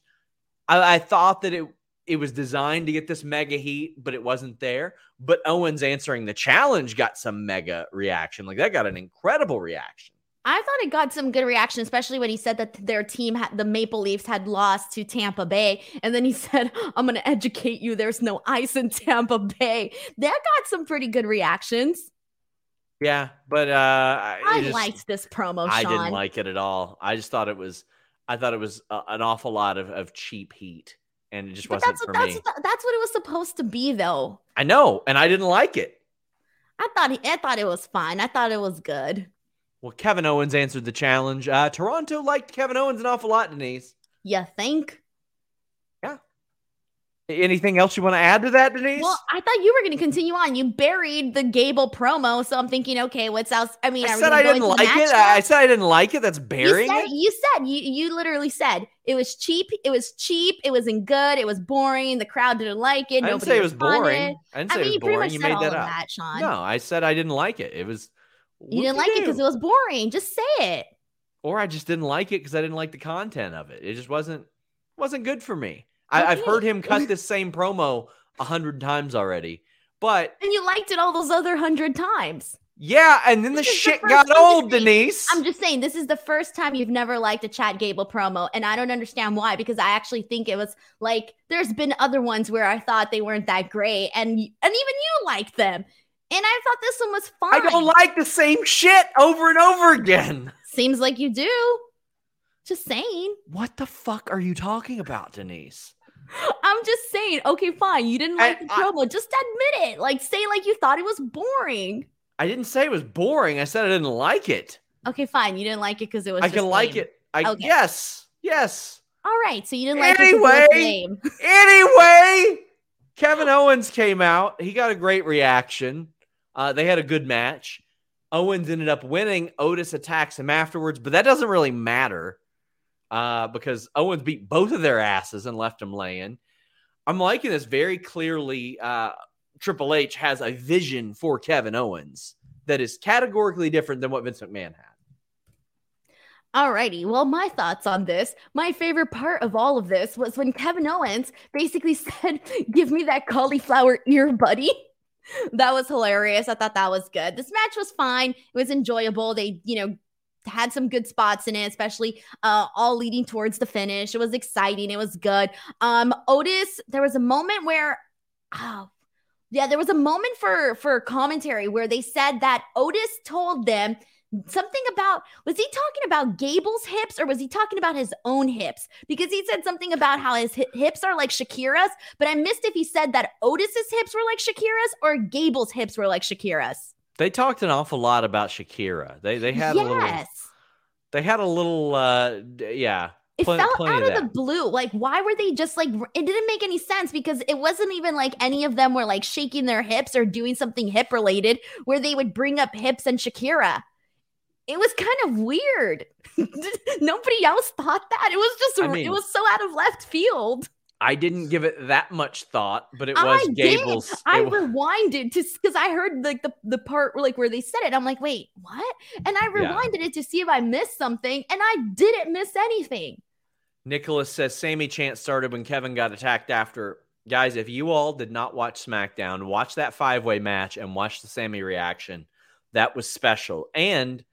Speaker 1: I, I thought that it it was designed to get this mega heat, but it wasn't there. But Owens answering the challenge got some mega reaction. Like that got an incredible reaction.
Speaker 2: I thought it got some good reaction, especially when he said that their team, had, the Maple Leafs, had lost to Tampa Bay. And then he [LAUGHS] said, I'm going to educate you. There's no ice in Tampa Bay. That got some pretty good reactions.
Speaker 1: Yeah, but uh,
Speaker 2: I just, liked this promo. Sean. I
Speaker 1: didn't like it at all. I just thought it was, I thought it was a, an awful lot of, of cheap heat and it just but wasn't
Speaker 2: that's,
Speaker 1: for
Speaker 2: that's,
Speaker 1: me.
Speaker 2: That's what it was supposed to be, though.
Speaker 1: I know, and I didn't like it.
Speaker 2: I thought he, I thought it was fine. I thought it was good.
Speaker 1: Well, Kevin Owens answered the challenge. Uh, Toronto liked Kevin Owens an awful lot, Denise.
Speaker 2: You think?
Speaker 1: Anything else you want to add to that, Denise?
Speaker 2: Well, I thought you were going to continue on. You buried the Gable promo, so I'm thinking, okay, what's else? I mean,
Speaker 1: I said I didn't like it. I said I didn't like it. That's burying
Speaker 2: you said,
Speaker 1: it.
Speaker 2: You said you you literally said it was cheap. It was cheap. It wasn't good. It was boring. The crowd didn't like it.
Speaker 1: I didn't say it was boring. I didn't say I mean, it was boring. You made that up.
Speaker 2: That, Sean.
Speaker 1: No, I said I didn't like it. It was.
Speaker 2: You didn't like do? it because it was boring. Just say it.
Speaker 1: Or I just didn't like it because I didn't like the content of it. It just wasn't wasn't good for me. I, have heard him [LAUGHS] cut this same promo a hundred times already, but
Speaker 2: and you liked it all those other hundred times.
Speaker 1: Yeah, and then this the shit the got old, Denise.
Speaker 2: I'm just saying, this is the first time you've never liked a Chad Gable promo, and I don't understand why. Because I actually think it was like there's been other ones where I thought they weren't that great, and and even you liked them, and I thought this one was fine.
Speaker 1: I don't like the same shit over and over again.
Speaker 2: Seems like you do. Just saying.
Speaker 1: What the fuck are you talking about, Denise?
Speaker 2: I'm just saying, okay, fine. You didn't like I, the promo. I, just admit it. Like, say like you thought it was boring.
Speaker 1: I didn't say it was boring. I said I didn't like it.
Speaker 2: Okay, fine. You didn't like it because it was. I
Speaker 1: can like it. I okay. yes, yes.
Speaker 2: All right. So you didn't like
Speaker 1: anyway,
Speaker 2: it. [LAUGHS]
Speaker 1: anyway, Kevin Owens came out. He got a great reaction. Uh, they had a good match. Owens ended up winning. Otis attacks him afterwards, but that doesn't really matter uh, because Owens beat both of their asses and left them laying. I'm liking this very clearly. Uh, Triple H has a vision for Kevin Owens that is categorically different than what Vince McMahon had.
Speaker 2: Alrighty. Well, my thoughts on this. My favorite part of all of this was when Kevin Owens basically [LAUGHS] said, Give me that cauliflower ear, buddy. [LAUGHS] that was hilarious. I thought that was good. This match was fine. It was enjoyable. They, you know, had some good spots in it, especially uh, all leading towards the finish. It was exciting. It was good. Um, Otis, there was a moment where, oh, yeah, there was a moment for for commentary where they said that Otis told them something about was he talking about Gable's hips or was he talking about his own hips? Because he said something about how his hips are like Shakira's, but I missed if he said that Otis's hips were like Shakira's or Gable's hips were like Shakira's.
Speaker 1: They talked an awful lot about Shakira. They they had yes. a little. They had a little. uh Yeah.
Speaker 2: It pl- fell out of, of the blue. Like, why were they just like? It didn't make any sense because it wasn't even like any of them were like shaking their hips or doing something hip related where they would bring up hips and Shakira. It was kind of weird. [LAUGHS] Nobody else thought that. It was just. I mean, it was so out of left field.
Speaker 1: I didn't give it that much thought, but it was I Gable's. Did.
Speaker 2: I rewinded to because I heard like the, the part like where they said it. I'm like, wait, what? And I rewinded yeah. it to see if I missed something, and I didn't miss anything.
Speaker 1: Nicholas says Sami Chance started when Kevin got attacked after. Guys, if you all did not watch SmackDown, watch that five way match and watch the Sami reaction. That was special. And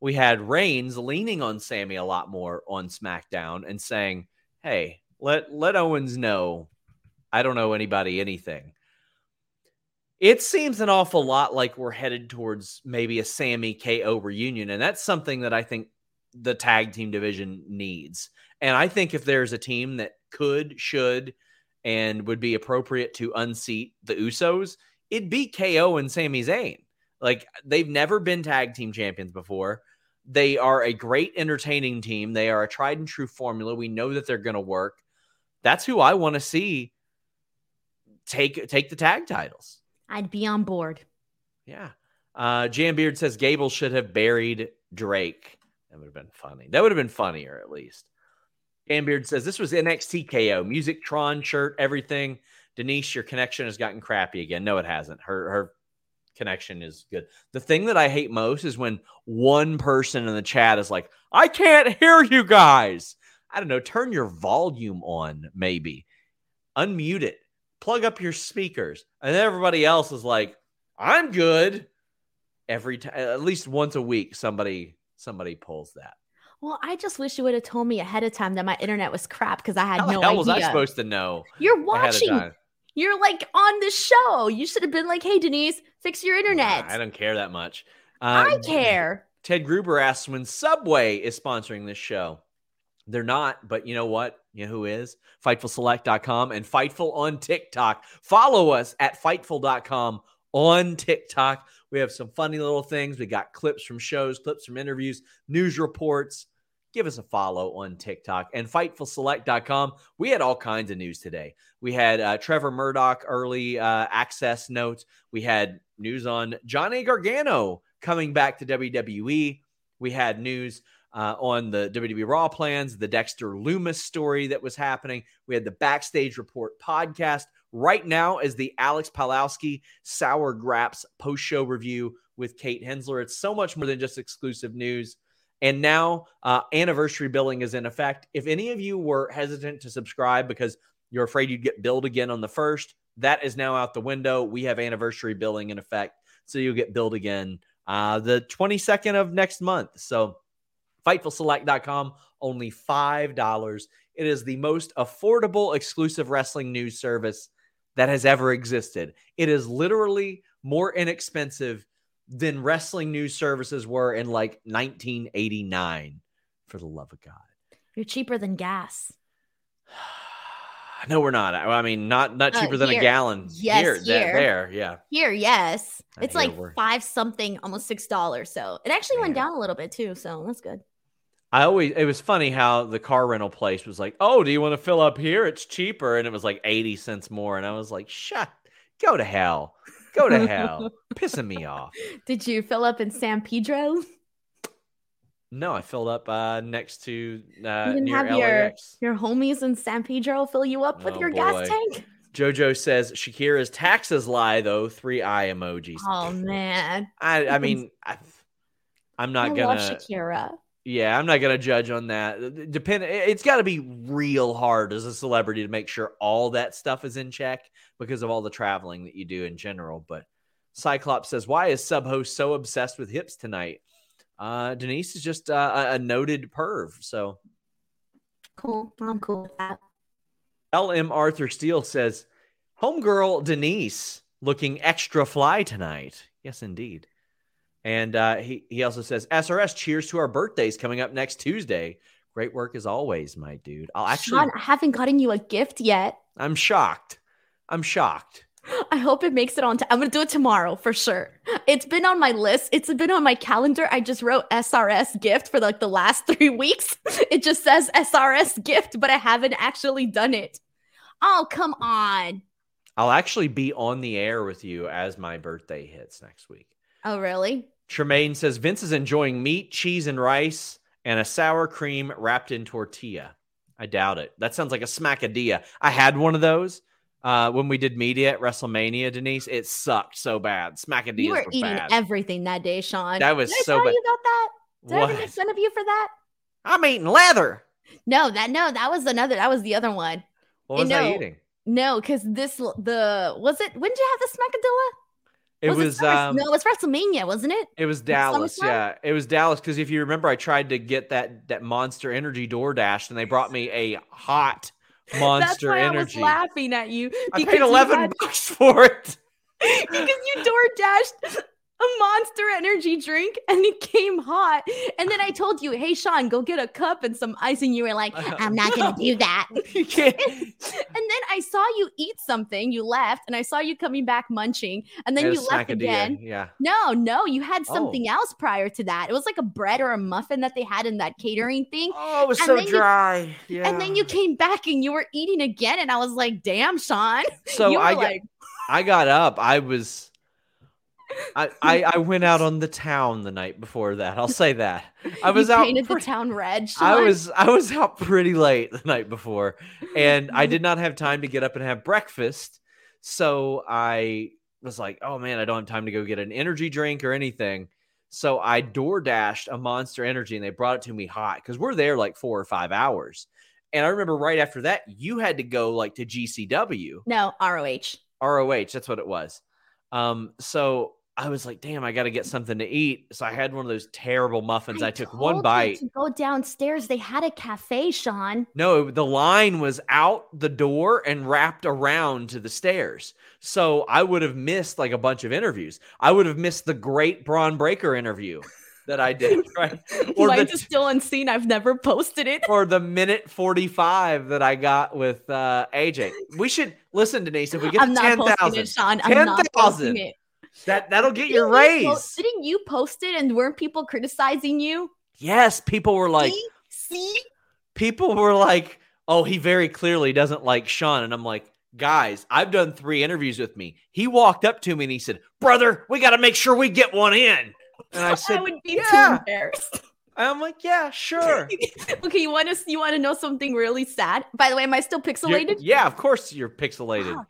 Speaker 1: we had Reigns leaning on Sami a lot more on SmackDown and saying, hey, let let Owens know I don't know anybody anything. It seems an awful lot like we're headed towards maybe a Sami KO reunion, and that's something that I think the tag team division needs. And I think if there's a team that could, should, and would be appropriate to unseat the Usos, it'd be KO and Sami Zayn. Like they've never been tag team champions before. They are a great entertaining team. They are a tried and true formula. We know that they're going to work. That's who I want to see take take the tag titles.
Speaker 2: I'd be on board.
Speaker 1: Yeah. Uh Jan Beard says Gable should have buried Drake. That would have been funny. That would have been funnier at least. Jan Beard says this was NXT KO, Music Tron shirt, everything. Denise, your connection has gotten crappy again. No, it hasn't. Her her connection is good. The thing that I hate most is when one person in the chat is like, I can't hear you guys. I don't know. Turn your volume on, maybe. Unmute it. Plug up your speakers. And everybody else is like, I'm good. Every time, at least once a week, somebody somebody pulls that.
Speaker 2: Well, I just wish you would have told me ahead of time that my internet was crap because I had
Speaker 1: How
Speaker 2: no idea.
Speaker 1: was I supposed to know?
Speaker 2: You're watching. You're like on the show. You should have been like, "Hey, Denise, fix your internet."
Speaker 1: I don't care that much. Uh,
Speaker 2: I care.
Speaker 1: Ted Gruber asks when Subway is sponsoring this show. They're not, but you know what? You know who is? FightfulSelect.com and Fightful on TikTok. Follow us at Fightful.com on TikTok. We have some funny little things. We got clips from shows, clips from interviews, news reports. Give us a follow on TikTok and FightfulSelect.com. We had all kinds of news today. We had uh, Trevor Murdoch early uh, access notes. We had news on Johnny Gargano coming back to WWE. We had news uh, on the WWE Raw plans, the Dexter Lumis story that was happening. We had the Backstage Report podcast. Right now is the Alex Palowski Sour Graps post show review with Kate Hensler. It's so much more than just exclusive news. And now uh, anniversary billing is in effect. If any of you were hesitant to subscribe because you're afraid you'd get billed again on the first, that is now out the window. We have anniversary billing in effect. So you'll get billed again uh, the 22nd of next month. So FightfulSelect.com, only $5. It is the most affordable exclusive wrestling news service that has ever existed. It is literally more inexpensive than wrestling news services were in like 1989, for the love of God.
Speaker 2: You're cheaper than gas. [SIGHS]
Speaker 1: No, we're not. I mean, not not
Speaker 2: Uh,
Speaker 1: cheaper than a gallon.
Speaker 2: Yes,
Speaker 1: here,
Speaker 2: here.
Speaker 1: there, yeah.
Speaker 2: Here, yes.
Speaker 1: Uh,
Speaker 2: It's
Speaker 1: here
Speaker 2: like
Speaker 1: we're-
Speaker 2: five something, almost six dollars. So it actually went down a little bit too. So that's good.
Speaker 1: I always it was funny how the car rental place was like, "Oh, do you want to fill up here? It's cheaper," and it was like eighty cents more, and I was like, "Shut, go to hell, go to hell," [LAUGHS] pissing me off.
Speaker 2: Did you fill up in San Pedro?
Speaker 1: No, I filled up uh, next to uh,
Speaker 2: you didn't
Speaker 1: near
Speaker 2: have your
Speaker 1: LAX.
Speaker 2: your homies in San Pedro fill you up with
Speaker 1: Oh,
Speaker 2: your
Speaker 1: boy.
Speaker 2: gas tank?
Speaker 1: JoJo says Shakira's taxes lie though. Three eye emojis.
Speaker 2: Oh man,
Speaker 1: I, I mean, I, I'm not
Speaker 2: I
Speaker 1: gonna.
Speaker 2: love Shakira.
Speaker 1: Yeah, I'm not gonna judge on that. Depend. It's got to be real hard as a celebrity to make sure all that stuff is in check because of all the traveling that you do in general. But Cyclops says, "Why is Subhost so obsessed with hips tonight?" Uh, Denise is just uh, a, a noted perv. So
Speaker 2: Cool. I'm cool with that.
Speaker 1: LM Arthur Steele says, "Homegirl Denise looking extra fly tonight." Yes, indeed. And uh, he he also says, "SRS, cheers to our birthdays coming up next Tuesday. Great work as always, my dude. I'll actually,
Speaker 2: Sean, I haven't gotten you a gift yet.
Speaker 1: I'm shocked. I'm shocked. [LAUGHS]
Speaker 2: I hope it makes it on. I'm gonna do it tomorrow for sure. It's been on my list. It's been on my calendar. I just wrote SRS gift for like the last [LAUGHS] three weeks. It just says SRS gift, but I haven't actually done it. Oh, come on.
Speaker 1: I'll actually be on the air with you as my birthday hits next week."
Speaker 2: Oh, really?
Speaker 1: Tremaine says Vince is enjoying meat, cheese, and rice, and a sour cream wrapped in tortilla. I doubt it. That sounds like a smackadilla. I had one of those uh, when we did media at WrestleMania, Denise. It sucked so bad. Smackadillas
Speaker 2: You were
Speaker 1: were
Speaker 2: eating
Speaker 1: bad.
Speaker 2: everything that day, Sean.
Speaker 1: That was
Speaker 2: Did I
Speaker 1: so
Speaker 2: tell
Speaker 1: bad.
Speaker 2: you about that? Did I make fun of you for that?
Speaker 1: I'm eating leather.
Speaker 2: No, that no, that was another. That was the other one.
Speaker 1: What was
Speaker 2: No.
Speaker 1: I eating?
Speaker 2: No, because this the was it. When did you have the smackadilla?
Speaker 1: It was,
Speaker 2: Summer-
Speaker 1: um,
Speaker 2: no, it was WrestleMania, wasn't it?
Speaker 1: It was Dallas,
Speaker 2: SummerSlam?
Speaker 1: yeah. It was Dallas because if you remember, I tried to get that that Monster Energy DoorDash, and they brought me a hot Monster Energy.
Speaker 2: I was laughing at you.
Speaker 1: I paid
Speaker 2: you
Speaker 1: eleven
Speaker 2: had-
Speaker 1: bucks for it. [LAUGHS]
Speaker 2: because you door dashed a monster energy drink and it came hot. And then I told you, hey, Sean, go get a cup and some ice. And you were like, [LAUGHS] I'm not going to do that. [LAUGHS]
Speaker 1: you can't. [LAUGHS]
Speaker 2: and then I saw you eat something. You left and I saw you coming back munching. And then you left again.
Speaker 1: Yeah.
Speaker 2: No, no, you had
Speaker 1: Oh.
Speaker 2: something else prior to that. It was like a bread or a muffin that they had in that catering thing.
Speaker 1: Oh, it was
Speaker 2: And
Speaker 1: so
Speaker 2: then you-
Speaker 1: dry. yeah.
Speaker 2: And then you came back and you were eating again. And I was like, damn, Sean.
Speaker 1: So I got,
Speaker 2: like,
Speaker 1: I got up. I was. I, I I went out on the town the night before that. I'll say that. I was
Speaker 2: you
Speaker 1: out.
Speaker 2: painted
Speaker 1: pre-
Speaker 2: the town red. Sean.
Speaker 1: I was I was out pretty late the night before, and I [LAUGHS] did not have time to get up and have breakfast. So I was like, "Oh man, I don't have time to go get an energy drink or anything." So I door dashed a Monster Energy, and they brought it to me hot because we're there like four or five hours. And I remember right after that, you had to go like to GCW.
Speaker 2: No, ROH.
Speaker 1: ROH. That's what it was. Um, so I was like, damn, I got to get something to eat. So I had one of those terrible muffins. I, took one bite.
Speaker 2: To go downstairs. They had a cafe, Sean.
Speaker 1: No, the line was out the door and wrapped around to the stairs. So I would have missed like a bunch of interviews. I would have missed the great Bron Breakker interview that I did, [LAUGHS] right? Or
Speaker 2: Mine
Speaker 1: the,
Speaker 2: is still unseen. I've never posted it.
Speaker 1: or the minute 45 that I got with uh, AJ. We should listen, Denise, if we get
Speaker 2: I'm
Speaker 1: to
Speaker 2: not posting
Speaker 1: 10,000.
Speaker 2: it, Sean. I'm not
Speaker 1: 10,000. That that'll get your
Speaker 2: Didn't you po-
Speaker 1: raise.
Speaker 2: didn't you post it and weren't people criticizing you?
Speaker 1: Yes, people were like,
Speaker 2: see, see?
Speaker 1: people were like, "Oh, he very clearly doesn't like Sean," and I'm like, "Guys, I've done three interviews with me. He walked up to me and he said, "Brother, we got to make sure we get one in." And I [LAUGHS] said,
Speaker 2: I would be
Speaker 1: yeah.
Speaker 2: too embarrassed.
Speaker 1: "I'm like, yeah, sure." [LAUGHS]
Speaker 2: okay, you want to you want to know something really sad? By the way, am I still
Speaker 1: You're-
Speaker 2: pixelated?
Speaker 1: yeah, of course you're pixelated.
Speaker 2: Fuck.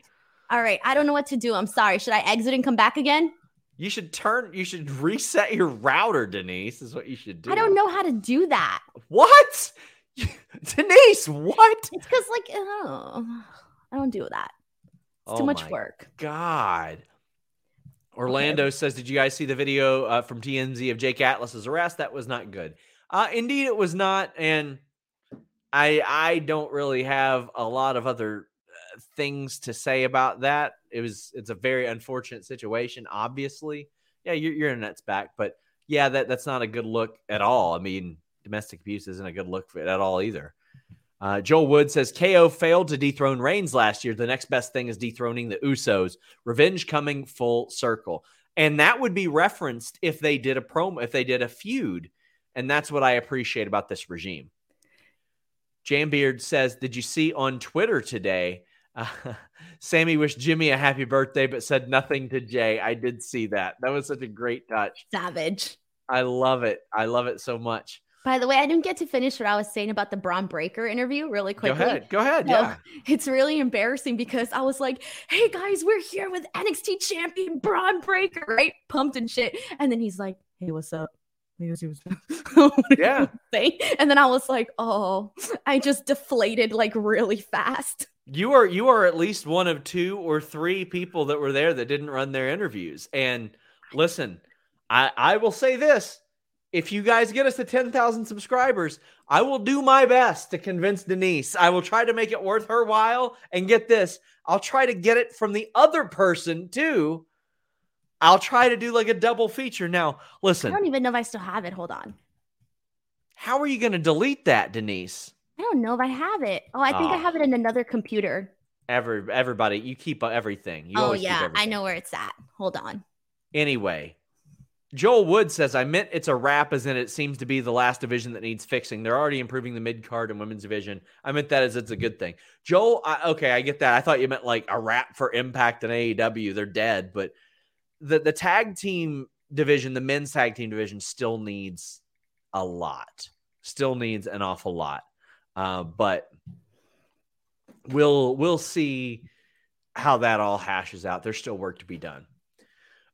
Speaker 2: All right, I don't know what to do. I'm sorry. Should I exit and come back again?
Speaker 1: You should turn. You should reset your router, Denise. Is what you should do.
Speaker 2: I don't know how to do that.
Speaker 1: what, [LAUGHS] Denise. What?
Speaker 2: It's because like oh, I don't do that. It's
Speaker 1: Oh
Speaker 2: too much work.
Speaker 1: God. Orlando says, "Did you guys see the video uh, from TMZ of Jake Atlas's arrest? That was not good. Uh, indeed, it was not, and I I don't really have a lot of other things to say about that. It was it's a very unfortunate situation. Obviously, yeah, your your internet's back, but yeah, that that's not a good look at all. I mean, domestic abuse isn't a good look for it at all either." Uh, Joel Wood says KO failed to dethrone Reigns last year. The next best thing is dethroning the Usos. Revenge coming full circle, and that would be referenced if they did a promo, if they did a feud, and that's what I appreciate about this regime. Jambeard says, "Did you see on Twitter today? Uh, [LAUGHS] Sami wished Jimmy a happy birthday, but said nothing to Jay. I did see that. That was such a great touch.
Speaker 2: Savage.
Speaker 1: I love it. I love it so much.
Speaker 2: By the way, I didn't get to finish what I was saying about the Bron Breakker interview really quickly.
Speaker 1: Go ahead. Go ahead.
Speaker 2: No,
Speaker 1: Yeah.
Speaker 2: It's really embarrassing because I was like, hey guys, we're here with NXT champion Bron Breakker, right? Pumped and shit. And then he's like, hey, what's up? Hey, what's- [LAUGHS] what's up?"
Speaker 1: Yeah.
Speaker 2: And then I was like, oh, I just deflated like really fast.
Speaker 1: You are you are at least one of two or three people that were there that didn't run their interviews. And listen, I I will say this: if you guys get us to ten thousand subscribers, I will do my best to convince Denise. I will try to make it worth her while. And get this, I'll try to get it from the other person too. I'll try to do like a double feature. Now, listen.
Speaker 2: I don't even know if I still have it. Hold on.
Speaker 1: how are you going to delete that, Denise?
Speaker 2: I don't know if I have it. Oh, I think I
Speaker 1: Ah.
Speaker 2: have it in another computer.
Speaker 1: Every everybody, you keep everything. You
Speaker 2: oh, yeah. I know where it's at. Hold on.
Speaker 1: Anyway, Joel Wood says, I meant it's a wrap, as in it seems to be the last division that needs fixing. They're already improving the mid card and women's division. I meant that as it's a good thing. Joel, I, okay, I get that. I thought you meant like a wrap for Impact and AEW. They're dead, but the, the tag team division, the men's tag team division, still needs a lot, still needs an awful lot. Uh, but we'll we'll see how that all hashes out. There's still work to be done.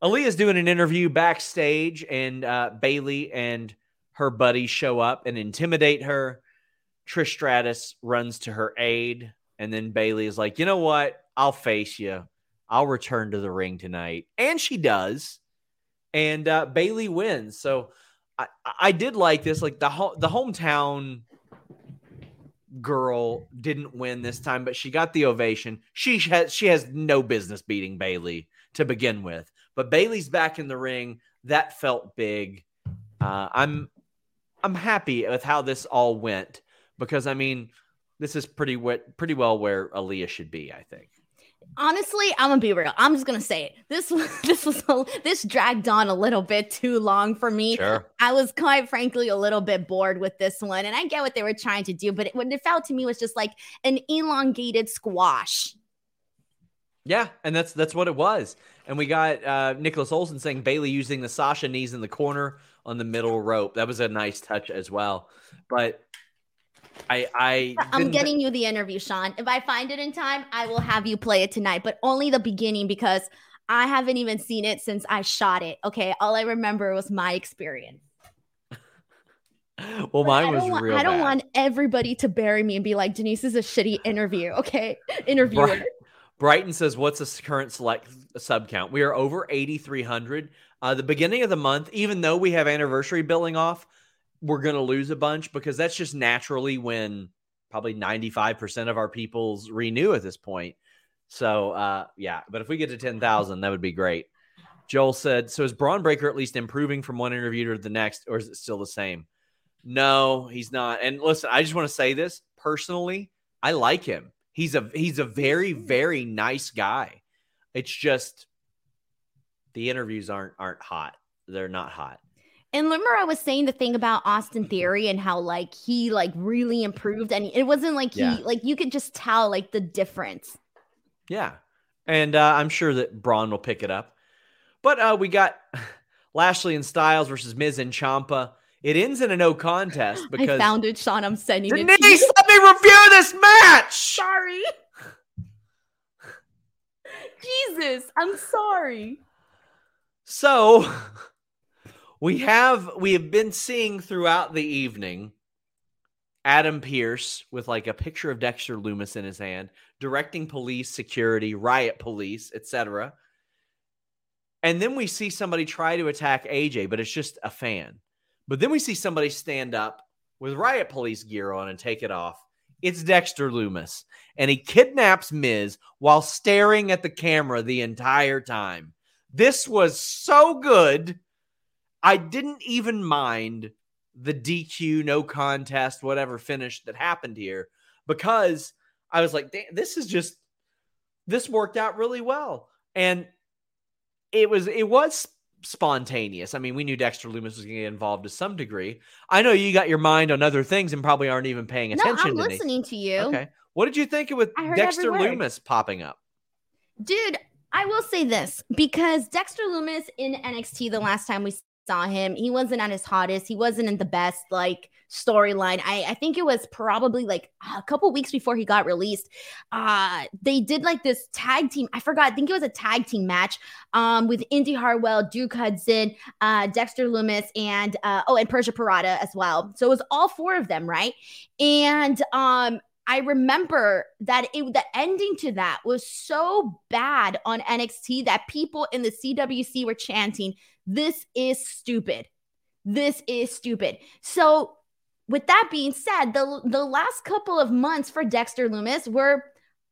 Speaker 1: Aaliyah's doing an interview backstage, and uh, Bayley and her buddies show up and intimidate her. Trish Stratus runs to her aid, and then Bayley is like, "You know what? I'll face you. I'll return to the ring tonight," and she does, and uh, Bayley wins. So I, I did like this. Like the ho- the hometown girl didn't win this time, but she got the ovation. She has she has no business beating Bayley to begin with. But Bayley's back in the ring. That felt big. Uh, I'm I'm happy with how this all went because I mean, this is pretty wet, pretty well where Aaliyah should be. I think
Speaker 2: honestly, I'm gonna be real. I'm just gonna say it. This was [LAUGHS] this was a, this dragged on a little bit too long for me.
Speaker 1: Sure.
Speaker 2: I was quite frankly a little bit bored with this one, and I get what they were trying to do, but it, what it felt to me was just like an elongated squash.
Speaker 1: Yeah, and that's that's what it was. And we got uh Nicholas Olson saying Bayley using the Sasha knees in the corner on the middle rope. That was a nice touch as well. But I, I
Speaker 2: I'm getting you the interview, Sean. If I find it in time, I will have you play it tonight, but only the beginning because I haven't even seen it since I shot it. Okay, all I remember was my experience. [LAUGHS]
Speaker 1: well, mine was
Speaker 2: want,
Speaker 1: real.
Speaker 2: I don't
Speaker 1: bad.
Speaker 2: want everybody to bury me and be like, Denise is a shitty interview. Okay, [LAUGHS] interviewer. Bright-
Speaker 1: Brighton says, "What's the current select sub count? We are over 8,300. Uh, the beginning of the month, even though we have anniversary billing off, we're going to lose a bunch because that's just naturally when probably 95% of our people's renew at this point. So, uh, yeah, but if we get to 10,000, that would be great. Joel said, So is Bron Breakker at least improving from one interview to the next, or is it still the same? No, he's not. And listen, I just want to say this personally. I like him. He's a he's a very, very nice guy. It's just the interviews aren't aren't hot. They're not hot.
Speaker 2: And remember, I was saying the thing about Austin Theory and how like he like really improved, and it wasn't like he yeah. like you could just tell like the difference.
Speaker 1: Yeah, and uh, I'm sure that Bron will pick it up. But uh, we got [LAUGHS] Lashley and Styles versus Miz and Ciampa. It ends in a no contest [LAUGHS] because I
Speaker 2: found it, Sean. I'm sending
Speaker 1: Denise,
Speaker 2: it. Denise,
Speaker 1: let me review this match. [LAUGHS]
Speaker 2: Sorry. Jesus, I'm sorry.
Speaker 1: So we have we have been seeing throughout the evening Adam Pearce with like a picture of Dexter Lumis in his hand, directing police, security, riot police, etc. And then we see somebody try to attack AJ, but it's just a fan. But then we see somebody stand up with riot police gear on and take it off. It's Dexter Lumis, and he kidnaps Miz while staring at the camera the entire time. This was so good I didn't even mind the DQ, no contest, whatever finish that happened here because I was like, this is just, this worked out really well. And it was, it was spontaneous. I mean, we knew Dexter Lumis was going to get involved to some degree. I know you got your mind on other things and probably aren't even paying attention.
Speaker 2: No, I'm listening to you.
Speaker 1: Okay. What did you think with Dexter Lumis popping up?
Speaker 2: Dude, I will say this because Dexter Lumis in NXT the last time we saw him. He wasn't at his hottest. He wasn't in the best like storyline. I, I think it was probably like a couple weeks before he got released. Uh they did like this tag team. I forgot. I think it was a tag team match um with Indi Hartwell, Duke Hudson, uh Dexter Lumis, and uh oh, and Persia Pirotta as well. So it was all four of them, right? And um I remember that it the ending to that was so bad on NXT that people in the CWC were chanting, "This is stupid. This is stupid." So, with that being said, the the last couple of months for Dexter Lumis were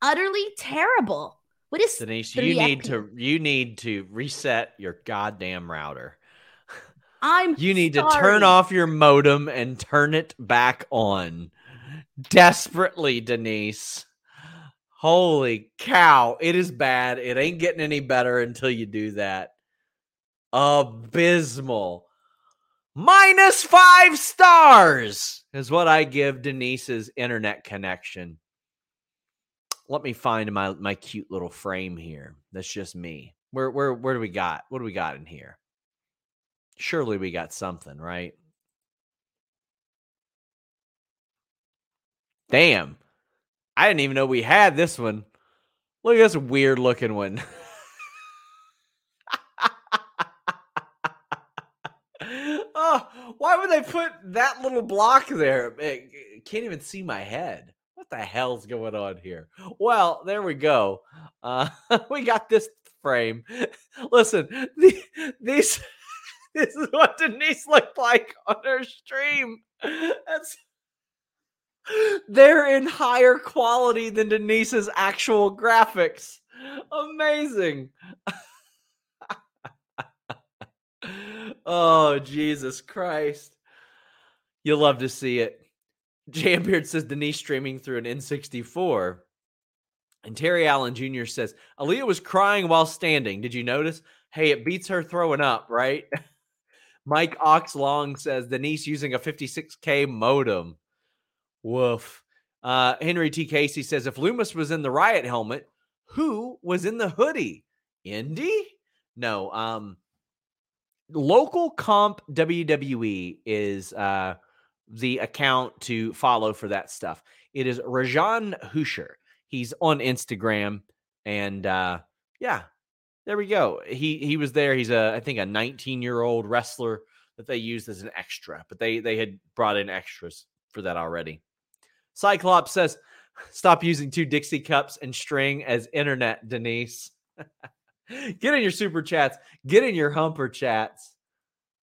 Speaker 2: utterly terrible. What is
Speaker 1: Denise? You need to you need to reset your goddamn router.
Speaker 2: I'm
Speaker 1: you need
Speaker 2: sorry.
Speaker 1: to turn off your modem and turn it back on desperately, Denise. Holy cow. It is bad. It ain't getting any better until you do that. Abysmal. Minus five stars is what I give Denise's internet connection. Let me find my my cute little frame here. That's just me. Where where where do we got? What do we got in here? Surely we got something, right? Damn. I didn't even know we had this one. Look at this weird looking one. [LAUGHS] oh, why would they put that little block there? I can't even see my head. What the hell's going on here? Well, there we go. Uh, [LAUGHS] we got this frame. [LAUGHS] Listen, the, these this is what Denise looked like on her stream. That's they're in higher quality than Denise's actual graphics. Amazing. [LAUGHS] oh, Jesus Christ. You'll love to see it. Jambeard says Denise streaming through an N64. And Terry Allen Jr. says Aaliyah was crying while standing. Did you notice? Hey, it beats her throwing up, right? [LAUGHS] Mike Oxlong says Denise using a 56K modem. Woof. Uh, Henry T. Casey says if Lumis was in the riot helmet, who was in the hoodie? Indi? No. Um, local comp WWE is uh, the account to follow for that stuff. It is Rajan Husher. He's on Instagram, and uh, yeah, there we go. He he was there. He's a I think a 19 year old wrestler that they used as an extra, but they they had brought in extras for that already. Cyclops says, "Stop using two Dixie cups and string as internet, Denise." [LAUGHS] Get in your super chats. Get in your humper chats.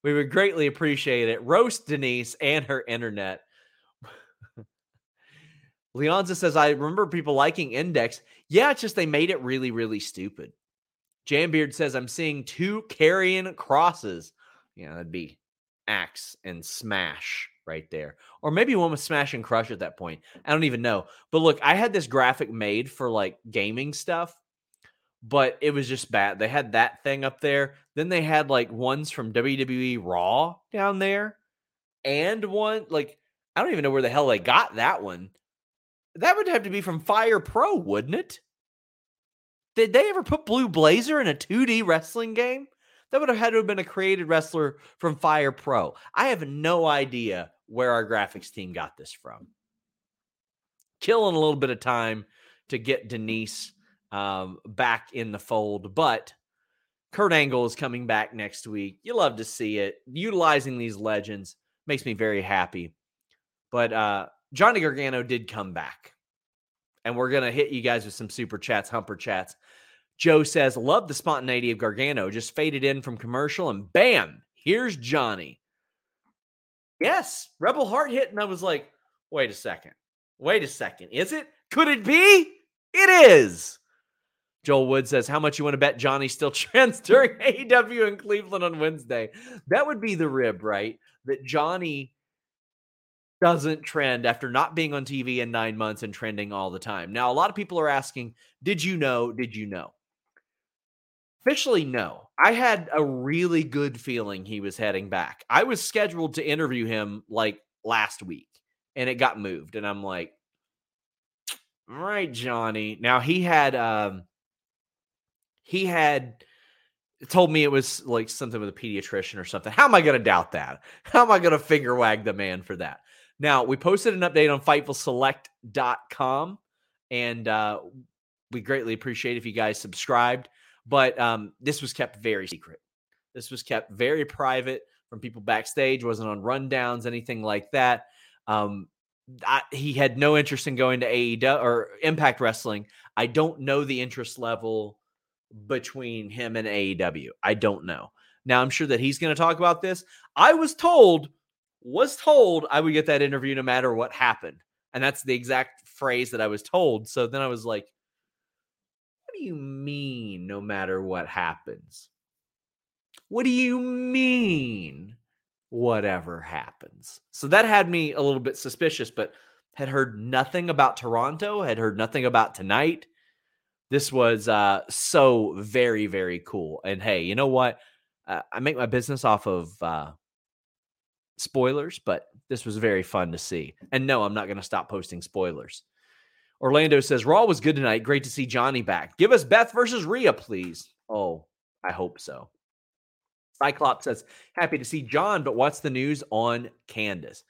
Speaker 1: We would greatly appreciate it. Roast Denise and her internet. [LAUGHS] Leonza says, I remember people liking Index. Yeah, it's just they made it really, really stupid. Jambeard says, I'm seeing two carrying crosses. Yeah, that'd be Axe and Smash right there. Or maybe one with Smash and Crush at that point. I don't even know. But look, I had this graphic made for like gaming stuff but it was just bad. They had that thing up there. Then they had like ones from WWE Raw down there, and one like I don't even know where the hell they got that one. That would have to be from Fire Pro, wouldn't it? Did they ever put Blue Blazer in a 2D wrestling game? That would have had to have been a created wrestler from Fire Pro. I have no idea where our graphics team got this from. Killing a little bit of time to get Denise um, back in the fold. But Kurt Angle is coming back next week. You love to see it. Utilizing these legends makes me very happy. But uh, Johnny Gargano did come back. And we're going to hit you guys with some super chats, humper chats. Joe says, Love the spontaneity of Gargano. Just faded in from commercial and bam, here's Johnny. Yes, Rebel Heart hit. And I was like, wait a second. Wait a second. Is it? Could it be? It is. Joel Wood says, How much you want to bet Johnny still [LAUGHS] trends during AEW in Cleveland on Wednesday? That would be the rib, right? That Johnny doesn't trend after not being on TV in nine months and trending all the time. Now, a lot of people are asking, Did you know? Did you know? Officially, no. I had a really good feeling he was heading back. I was scheduled to interview him like last week and it got moved. And I'm like, all right, Johnny. Now he had um he had told me it was like something with a pediatrician or something. How am I going to doubt that? [LAUGHS] How am I going to finger wag the man for that? Now, we posted an update on FightfulSelect.com, and uh, we greatly appreciate if you guys subscribed. But um, this was kept very secret. This was kept very private from people backstage, wasn't on rundowns, anything like that. Um, I, he had no interest in going to AEW or Impact Wrestling. I don't know the interest level between him and AEW. I don't know. Now I'm sure that he's going to talk about this. I was told, was told I would get that interview no matter what happened. And that's the exact phrase that I was told. So then I was like, do you mean no matter what happens? What do you mean whatever happens? So that had me a little bit suspicious, but had heard nothing about Toronto, had heard nothing about tonight this was uh, so very, very cool. And hey, you know what? Uh, I make my business off of uh, spoilers, but this was very fun to see. And no, I'm not going to stop posting spoilers. Orlando says Raw was good tonight. Great to see Johnny back. Give us Beth versus Rhea, please. Oh, I hope so. Cyclops says happy to see John, but what's the news on Candice?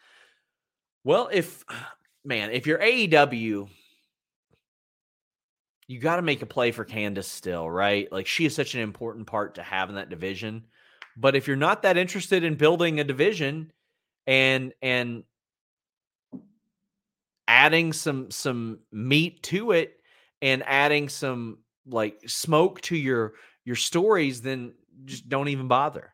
Speaker 1: Well, if [SIGHS] man, if you're AEW, you got to make a play for Candice still, right? Like she is such an important part to have in that division. But if you're not that interested in building a division and and adding some some meat to it and adding some like smoke to your your stories, then just don't even bother.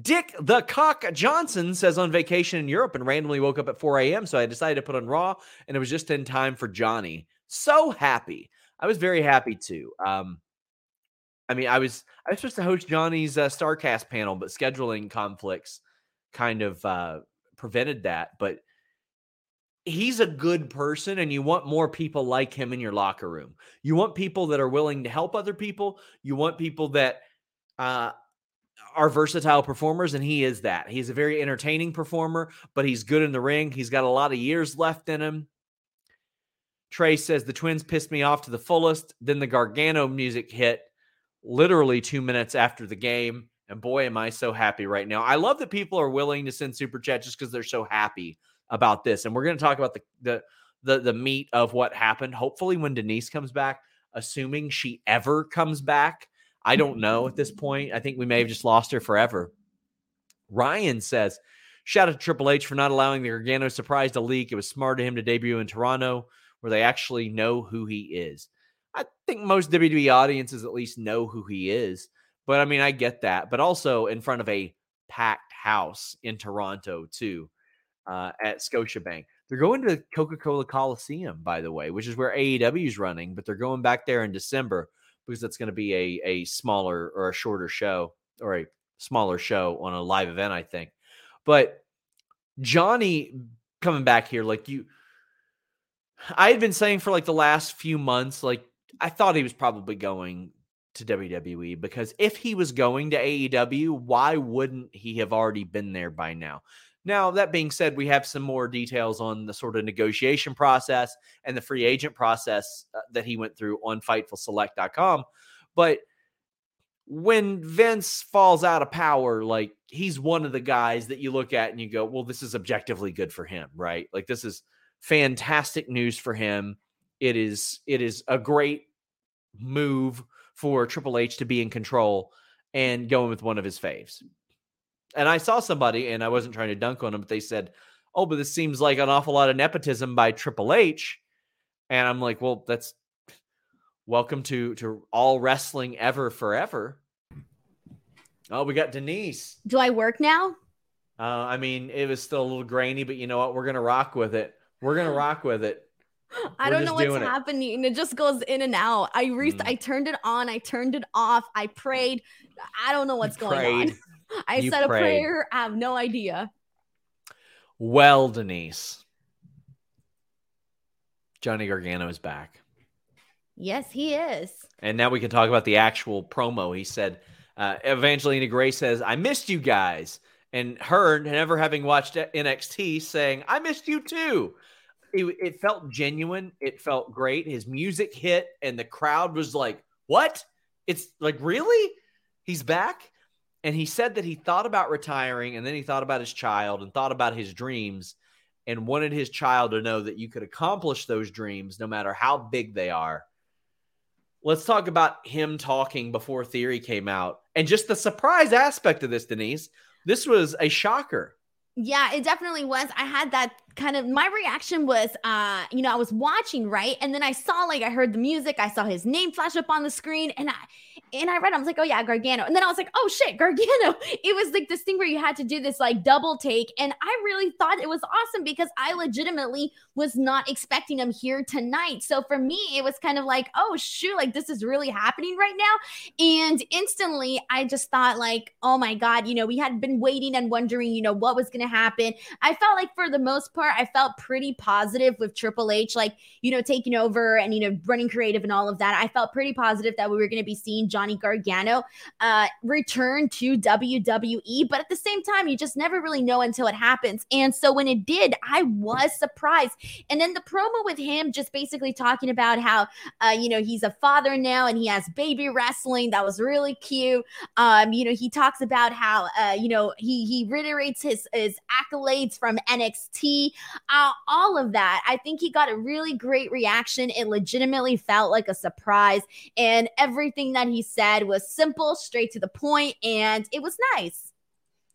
Speaker 1: Dick the Cock Johnson says on vacation in Europe and randomly woke up at 4 a.m. So I decided to put on Raw and it was just in time for Johnny. So happy. I was very happy to. Um, I mean, I was I was supposed to host Johnny's uh, Starcast panel, but scheduling conflicts kind of uh, prevented that. But he's a good person, and you want more people like him in your locker room. You want people that are willing to help other people. You want people that uh, are versatile performers, and he is that. He's a very entertaining performer, but he's good in the ring. He's got a lot of years left in him. Trey says the Twins pissed me off to the fullest. Then the Gargano music hit literally two minutes after the game. And boy, am I so happy right now. I love that people are willing to send super chat just because they're so happy about this. And we're going to talk about the, the the the meat of what happened. Hopefully, when Denise comes back, assuming she ever comes back. I don't know at this point. I think we may have just lost her forever. Ryan says, Shout out to Triple H for not allowing the Gargano surprise to leak. It was smart of him to debut in Toronto where they actually know who he is. I think most WWE audiences at least know who he is. But I mean, I get that. But also in front of a packed house in Toronto, too, uh, at Scotiabank. They're going to Coca Cola Coliseum, by the way, which is where AEW is running, but they're going back there in December because that's going to be a, a smaller or a shorter show or a smaller show on a live event, I think. But Johnny coming back here, like you, I had been saying for like the last few months, like I thought he was probably going to WWE because if he was going to AEW, why wouldn't he have already been there by now? Now, that being said, we have some more details on the sort of negotiation process and the free agent process uh, that he went through on FightfulSelect.com. But when Vince falls out of power, like he's one of the guys that you look at and you go, well, this is objectively good for him, right? Like this is fantastic news for him. It is it is a great move for Triple H to be in control and going with one of his faves. And I saw somebody, and I wasn't trying to dunk on them, but they said, "Oh, but this seems like an awful lot of nepotism by Triple H." And I'm like, "Well, that's welcome to to all wrestling ever forever." Oh, we got Denise.
Speaker 2: Do I work now?
Speaker 1: Uh, I mean, it was still a little grainy, but you know what? We're gonna rock with it. We're gonna [LAUGHS] rock with it.
Speaker 2: I don't know what's happening. It. it just goes in and out. I re- mm. I turned it on. I turned it off. I prayed. I don't know what's going on. I you said prayed. a prayer. I have no idea.
Speaker 1: Well, Denise, Johnny Gargano is back.
Speaker 2: Yes, he is.
Speaker 1: And now we can talk about the actual promo. He said, uh, Evangelina Gray says, I missed you guys and her never having watched NXT saying, I missed you too. It, it, felt genuine. It felt great. His music hit, and the crowd was like, What? It's like, really? He's back? And he said that he thought about retiring, and then he thought about his child and thought about his dreams and wanted his child to know that you could accomplish those dreams no matter how big they are. Let's talk about him talking before Theory came out and just the surprise aspect of this, Denise this was a shocker.
Speaker 2: Yeah, it definitely was. I had that kind of my reaction was uh you know i was watching right? And then i saw like i heard the music i saw his name flash up on the screen and i and i read i was like oh yeah gargano. And then i was like oh shit gargano. [LAUGHS] It was like this thing where you had to do this like double take and i really thought it was awesome because i legitimately was not expecting him here tonight. So for me it was kind of like oh shoot like this is really happening right now. And instantly i just thought like oh my god you know we had been waiting and wondering you know what was going to happen. I felt like for the most part part, I felt pretty positive with Triple H, like, you know, taking over and, you know, running creative and all of that. I felt pretty positive that we were going to be seeing Johnny Gargano uh, return to WWE. But at the same time, you just never really know until it happens. And so when it did, I was surprised. And then the promo with him just basically talking about how, uh, you know, he's a father now and he has baby wrestling. That was really cute. Um, you know, he talks about how, uh, you know, he, he reiterates his, his accolades from NXT uh, all of that. I think he got a really great reaction. It legitimately felt like a surprise. And everything that he said was simple, straight to the point, and it was nice.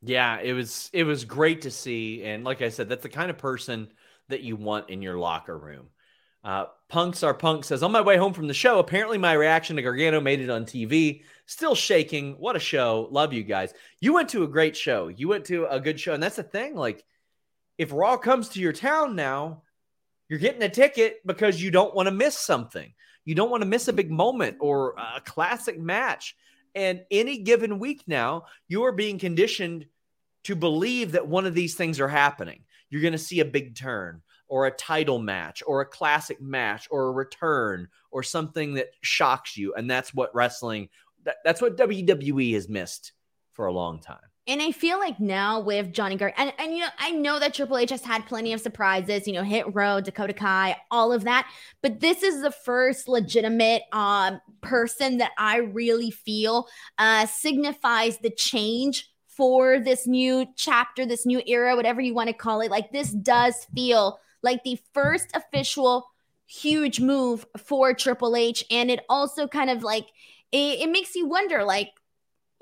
Speaker 1: Yeah, it was it was great to see. And like I said, that's the kind of person that you want in your locker room. Uh, Punks are Punk says, On my way home from the show, apparently my reaction to Gargano made it on TV. Still shaking. What a show. Love you guys. You went to a great show. You went to a good show. And that's the thing. Like, if Raw comes to your town now, you're getting a ticket because you don't want to miss something. You don't want to miss a big moment or a classic match. And any given week now, you are being conditioned to believe that one of these things are happening. You're going to see a big turn or a title match or a classic match or a return or something that shocks you. And that's what wrestling, that, that's what WWE has missed for a long time.
Speaker 2: And I feel like now with Johnny Gargano, and, and, you know, I know that Triple H has had plenty of surprises, you know, Hit Row, Dakota Kai, all of that. But this is the first legitimate um, person that I really feel uh, signifies the change for this new chapter, this new era, whatever you want to call it. Like this does feel like the first official huge move for Triple H. And it also kind of like, it, it makes you wonder, like,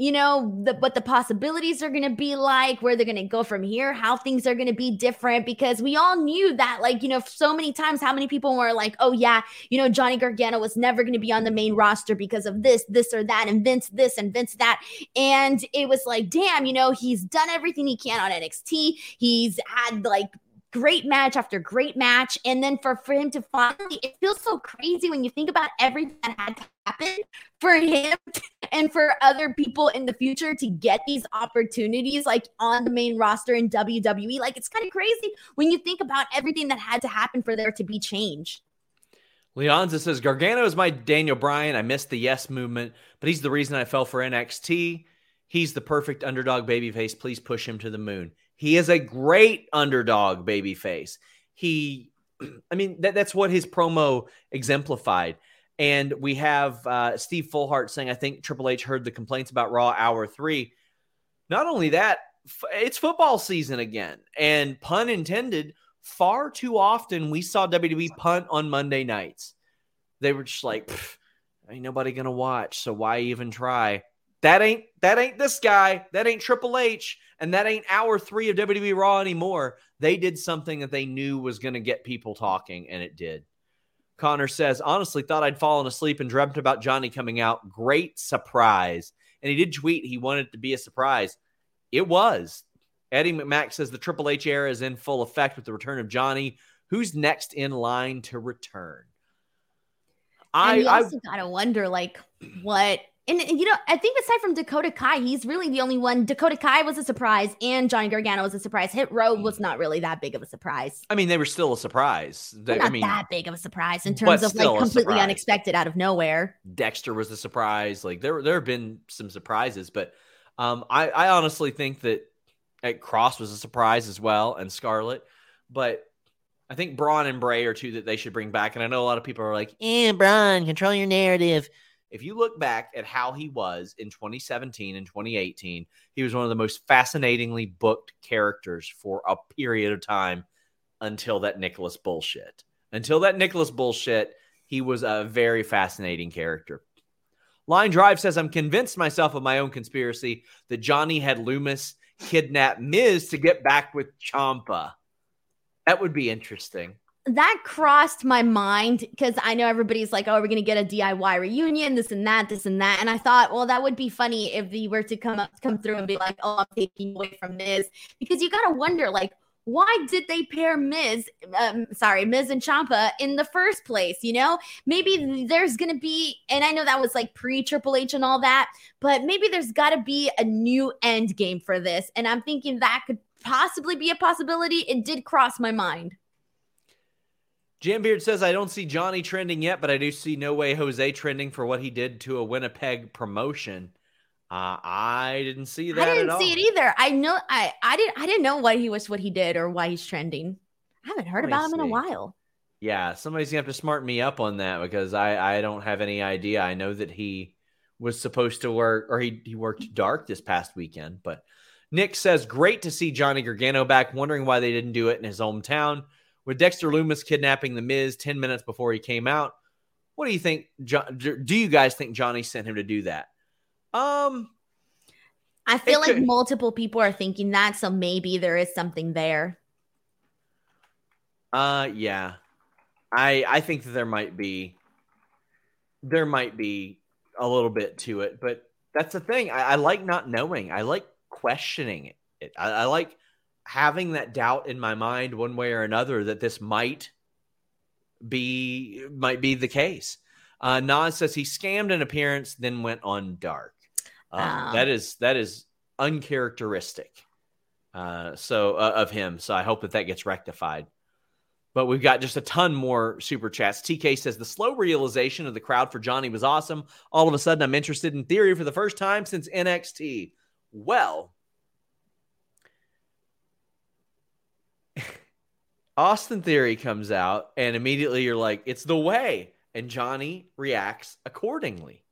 Speaker 2: you know, the, what the possibilities are going to be like, where they're going to go from here, how things are going to be different. Because we all knew that, like, you know, so many times, how many people were like, oh, yeah, you know, Johnny Gargano was never going to be on the main roster because of this, this, or that, and Vince this and Vince that. And it was like, damn, you know, he's done everything he can on NXT. He's had like great match after great match. And then for, for him to finally, it feels so crazy when you think about everything that had to happen for him [LAUGHS] and for other people in the future to get these opportunities like on the main roster in WWE. Like it's kind of crazy when you think about everything that had to happen for there to be change.
Speaker 1: Leonza says Gargano is my Daniel Bryan. I missed the yes movement, but he's the reason I fell for NXT. He's the perfect underdog babyface. Please push him to the moon. He is a great underdog babyface. He, I mean, that, that's what his promo exemplified. And we have uh, Steve Fullhart saying, I think Triple H heard the complaints about Raw Hour 3. Not only that, it's football season again. And pun intended, far too often we saw WWE punt on Monday nights. They were just like, ain't nobody going to watch. So why even try? That ain't that ain't this guy. That ain't Triple H, and that ain't hour three of WWE Raw anymore. They did something that they knew was going to get people talking, and it did. Connor says, honestly, thought I'd fallen asleep and dreamt about Johnny coming out. Great surprise. And he did tweet he wanted it to be a surprise. It was. Eddie McMack says the Triple H era is in full effect with the return of Johnny. Who's next in line to return?
Speaker 2: I, and you also I, gotta wonder, like, what and, you know, I think aside from Dakota Kai, he's really the only one. Dakota Kai was a surprise, and Johnny Gargano was a surprise. Hit Row was not really that big of a surprise.
Speaker 1: I mean, they were still a surprise. They,
Speaker 2: not
Speaker 1: I mean,
Speaker 2: that big of a surprise in terms of like completely unexpected out of nowhere.
Speaker 1: Dexter was a surprise. Like there, there have been some surprises, but um, I, I honestly think that at Kross was a surprise as well, and Scarlett. But I think Braun and Bray are two that they should bring back. And I know a lot of people are like, "Eh, Braun, control your narrative." If you look back at how he was in 2017 and 2018, he was one of the most fascinatingly booked characters for a period of time until that Nicholas bullshit. Until that Nicholas bullshit, he was a very fascinating character. Line Drive says, I'm convinced myself of my own conspiracy that Johnny had Lumis kidnap Miz to get back with Ciampa. That would be interesting
Speaker 2: that crossed my mind because I know everybody's like, oh, we're going to get a DIY reunion, this and that, this and that. And I thought, well, that would be funny if they were to come up, come through and be like, oh, I'm taking away from Miz. Because you got to wonder, like, why did they pair Miz, um, sorry, Miz and Ciampa in the first place? You know, maybe there's to be, and I know that was like pre Triple H and all that, but maybe there's got to be a new end game for this. And I'm thinking that could possibly be a possibility. It did cross my mind.
Speaker 1: Jambeard says, I don't see Johnny trending yet, but I do see No Way Jose trending for what he did to a Winnipeg promotion. Uh, I didn't see that.
Speaker 2: I didn't see it either. I know I I didn't I didn't know what he was what he did or why he's trending. I haven't heard about him in a while.
Speaker 1: Yeah, somebody's gonna have to smart me up on that because I I don't have any idea. I know that he was supposed to work or he he worked dark this past weekend, but Nick says great to see Johnny Gargano back. Wondering why they didn't do it in his hometown with Dexter Lumis kidnapping the Miz 10 minutes before he came out. What do you think? Do you guys think Johnny sent him to do that? Um,
Speaker 2: I feel like could. multiple people are thinking that, so maybe there is something there.
Speaker 1: Uh, yeah, I I think that there might be there might be a little bit to it, but that's the thing. I, I like not knowing. I like questioning it. I, I like having that doubt in my mind one way or another that this might be might be the case. Uh, Nas says he scammed an appearance, then went on dark. Uh, um, that is that is uncharacteristic. Uh, so uh, of him. So I hope that that gets rectified. But we've got just a ton more super chats. TK says the slow realization of the crowd for Johnny was awesome. All of a sudden, I'm interested in theory for the first time since NXT. Well, Austin Theory comes out, and immediately you're like, it's the way. And Johnny reacts accordingly.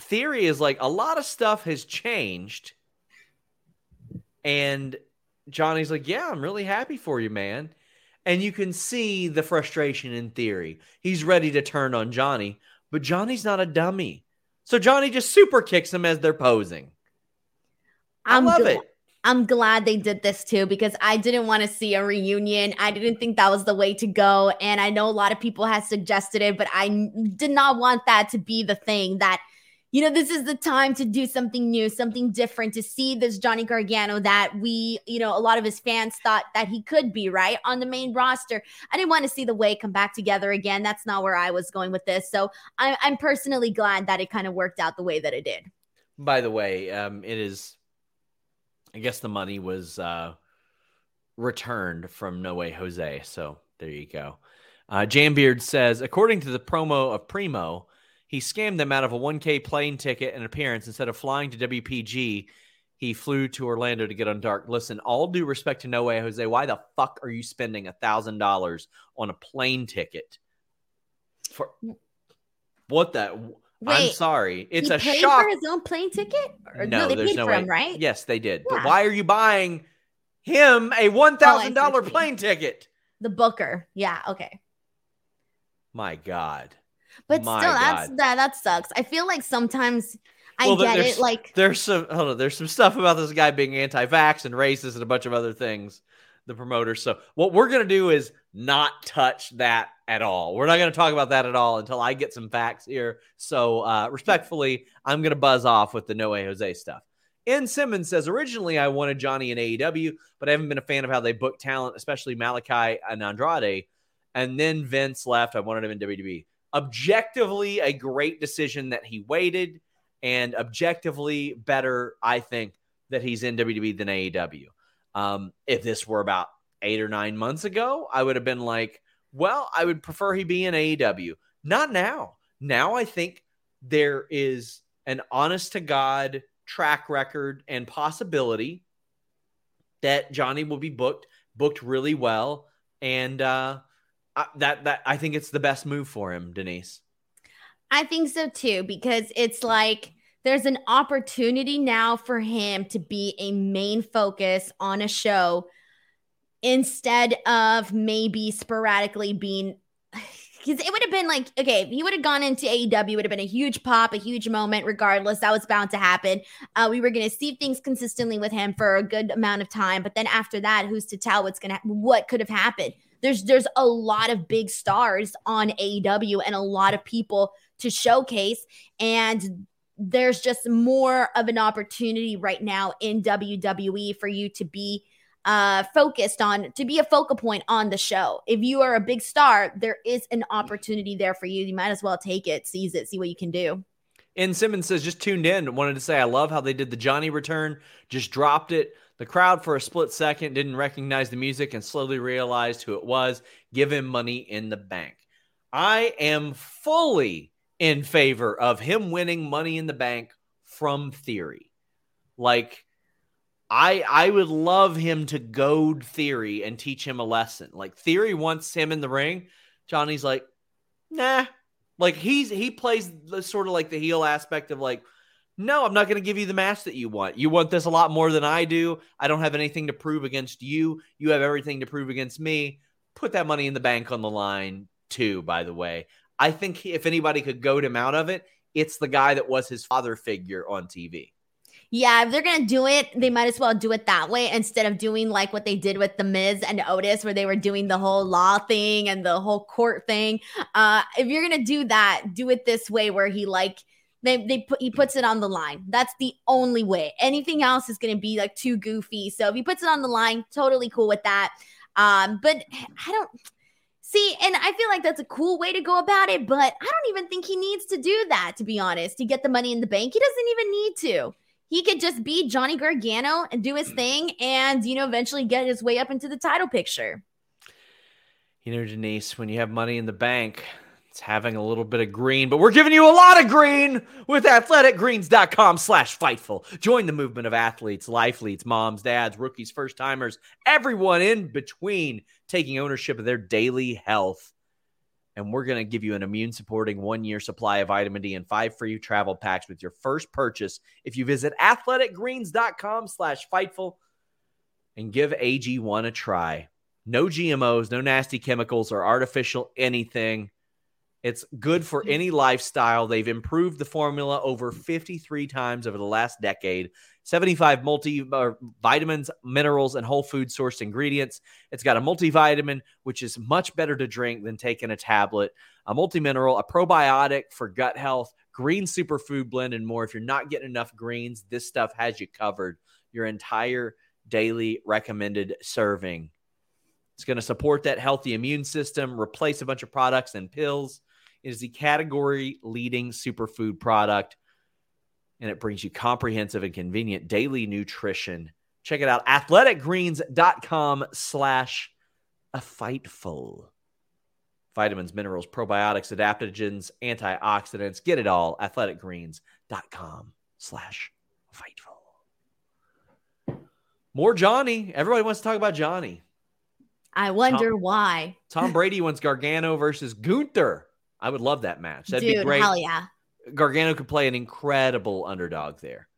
Speaker 1: Theory is like, a lot of stuff has changed. And Johnny's like, Yeah, I'm really happy for you, man. And you can see the frustration in theory. He's ready to turn on Johnny, but Johnny's not a dummy. So Johnny just super kicks him as they're posing. I I'm love gl- it.
Speaker 2: I'm glad they did this too because I didn't want to see a reunion. I didn't think that was the way to go. And I know a lot of people have suggested it, but I did not want that to be the thing that you know, this is the time to do something new, something different, to see this Johnny Gargano that we, you know, a lot of his fans thought that he could be, right? On the main roster. I didn't want to see the way come back together again. That's not where I was going with this. So I, I'm personally glad that it kind of worked out the way that it did.
Speaker 1: By the way, um, it is, I guess the money was uh, returned from No Way Jose. So there you go. Uh, Jambeard says, according to the promo of Primo, he scammed them out of a 1K plane ticket and appearance. Instead of flying to WPG, he flew to Orlando to get on dark. Listen, all due respect to No Way Jose, why the fuck are you spending a thousand dollars on a plane ticket? For what the? Wait, I'm sorry. It's a shock.
Speaker 2: for his own plane ticket?
Speaker 1: Or, no, no, they paid no for way. him, right? Yes, they did. Yeah. But why are you buying him a oh, one thousand oh, dollar plane ticket?
Speaker 2: The Booker. Yeah. Okay.
Speaker 1: My God.
Speaker 2: But My still, that's that that sucks. I feel like sometimes I well, get it. Like
Speaker 1: there's some hold on, there's some stuff about this guy being anti-vax and racist and a bunch of other things. The promoter. So what we're gonna do is not touch that at all. We're not gonna talk about that at all until I get some facts here. So uh, respectfully, I'm gonna buzz off with the No Way Jose stuff. N. Simmons says originally I wanted Johnny in AEW, but I haven't been a fan of how they book talent, especially Malakai and Andrade. And then Vince left. I wanted him in WWE objectively a great decision that he waited, and objectively better, I think, that he's in WWE than AEW. Um, if this were about eight or nine months ago, I would have been like, well, I would prefer he be in AEW. Not now. Now I think there is an honest to God track record and possibility that Johnny will be booked, booked really well. And uh, that that I think it's the best move for him, Denise.
Speaker 2: I think so too because it's like there's an opportunity now for him to be a main focus on a show instead of maybe sporadically being [SIGHS] because it would have been like okay he would have gone into AEW would have been a huge pop a huge moment regardless. That was bound to happen. Uh, we were going to see things consistently with him for a good amount of time but then after that who's to tell what's going to what could have happened? There's there's a lot of big stars on AEW and a lot of people to showcase and there's just more of an opportunity right now in WWE for you to be uh focused on to be a focal point on the show. If you are a big star, there is an opportunity there for you. You might as well take it, seize it, see what you can do.
Speaker 1: And Simmons says just tuned in. Wanted to say I love how they did the Johnny return. Just dropped it. The crowd, for a split second, didn't recognize the music and slowly realized who it was. Give him money in the bank. I am fully in favor of him winning money in the bank from theory. Like, I I would love him to goad theory and teach him a lesson. Like theory wants him in the ring. Johnny's like, nah. Like he's he plays the sort of like the heel aspect of like, no, I'm not going to give you the match that you want. You want this a lot more than I do. I don't have anything to prove against you. You have everything to prove against me. Put that money in the bank on the line, too, by the way. I think if anybody could goad him out of it, it's the guy that was his father figure on TV.
Speaker 2: Yeah, if they're gonna do it, they might as well do it that way instead of doing like what they did with the Miz and Otis, where they were doing the whole law thing and the whole court thing. Uh, if you're gonna do that, do it this way where he like they they put he puts it on the line. That's the only way. Anything else is to be like too goofy. So if he puts it on the line, totally cool with that. Um, but I don't See, and I feel like that's a cool way to go about it, but I don't even think he needs to do that, to be honest, to get the money in the bank. He doesn't even need to. He could just be Johnny Gargano and do his [CLEARS THROAT] thing and, you know, eventually get his way up into the title picture.
Speaker 1: You know, Denise, when you have money in the bank, it's having a little bit of green, but we're giving you a lot of green with athleticgreens.com slash fightful. Join the movement of athletes, life leads, moms, dads, rookies, first timers, everyone in between taking ownership of their daily health. And we're going to give you an immune supporting one year supply of vitamin D and five free travel packs with your first purchase if you visit athleticgreens.com slash fightful and give AG1 a try. No GMOs, no nasty chemicals or artificial anything. It's good for [LAUGHS] any lifestyle. They've improved the formula over 53 times over the last decade. 75 multi uh, vitamins, minerals, and whole food sourced ingredients. It's got a multivitamin, which is much better to drink than taking a tablet, a multi-mineral, a probiotic for gut health, green superfood blend, and more. If you're not getting enough greens, this stuff has you covered. Your entire daily recommended serving. It's going to support that healthy immune system, replace a bunch of products and pills it is the category leading superfood product, and it brings you comprehensive and convenient daily nutrition. Check it out, athleticgreens.com slash a fightful. Vitamins, minerals, probiotics, adaptogens, antioxidants. Get it all. Athleticgreens.com slash fightful. More Johnny. Everybody wants to talk about Johnny.
Speaker 2: I wonder Tom, why.
Speaker 1: Tom Brady wants Gargano versus Gunther. I would love that match. That'd
Speaker 2: Dude,
Speaker 1: be great.
Speaker 2: Hell yeah.
Speaker 1: Gargano could play an incredible underdog there.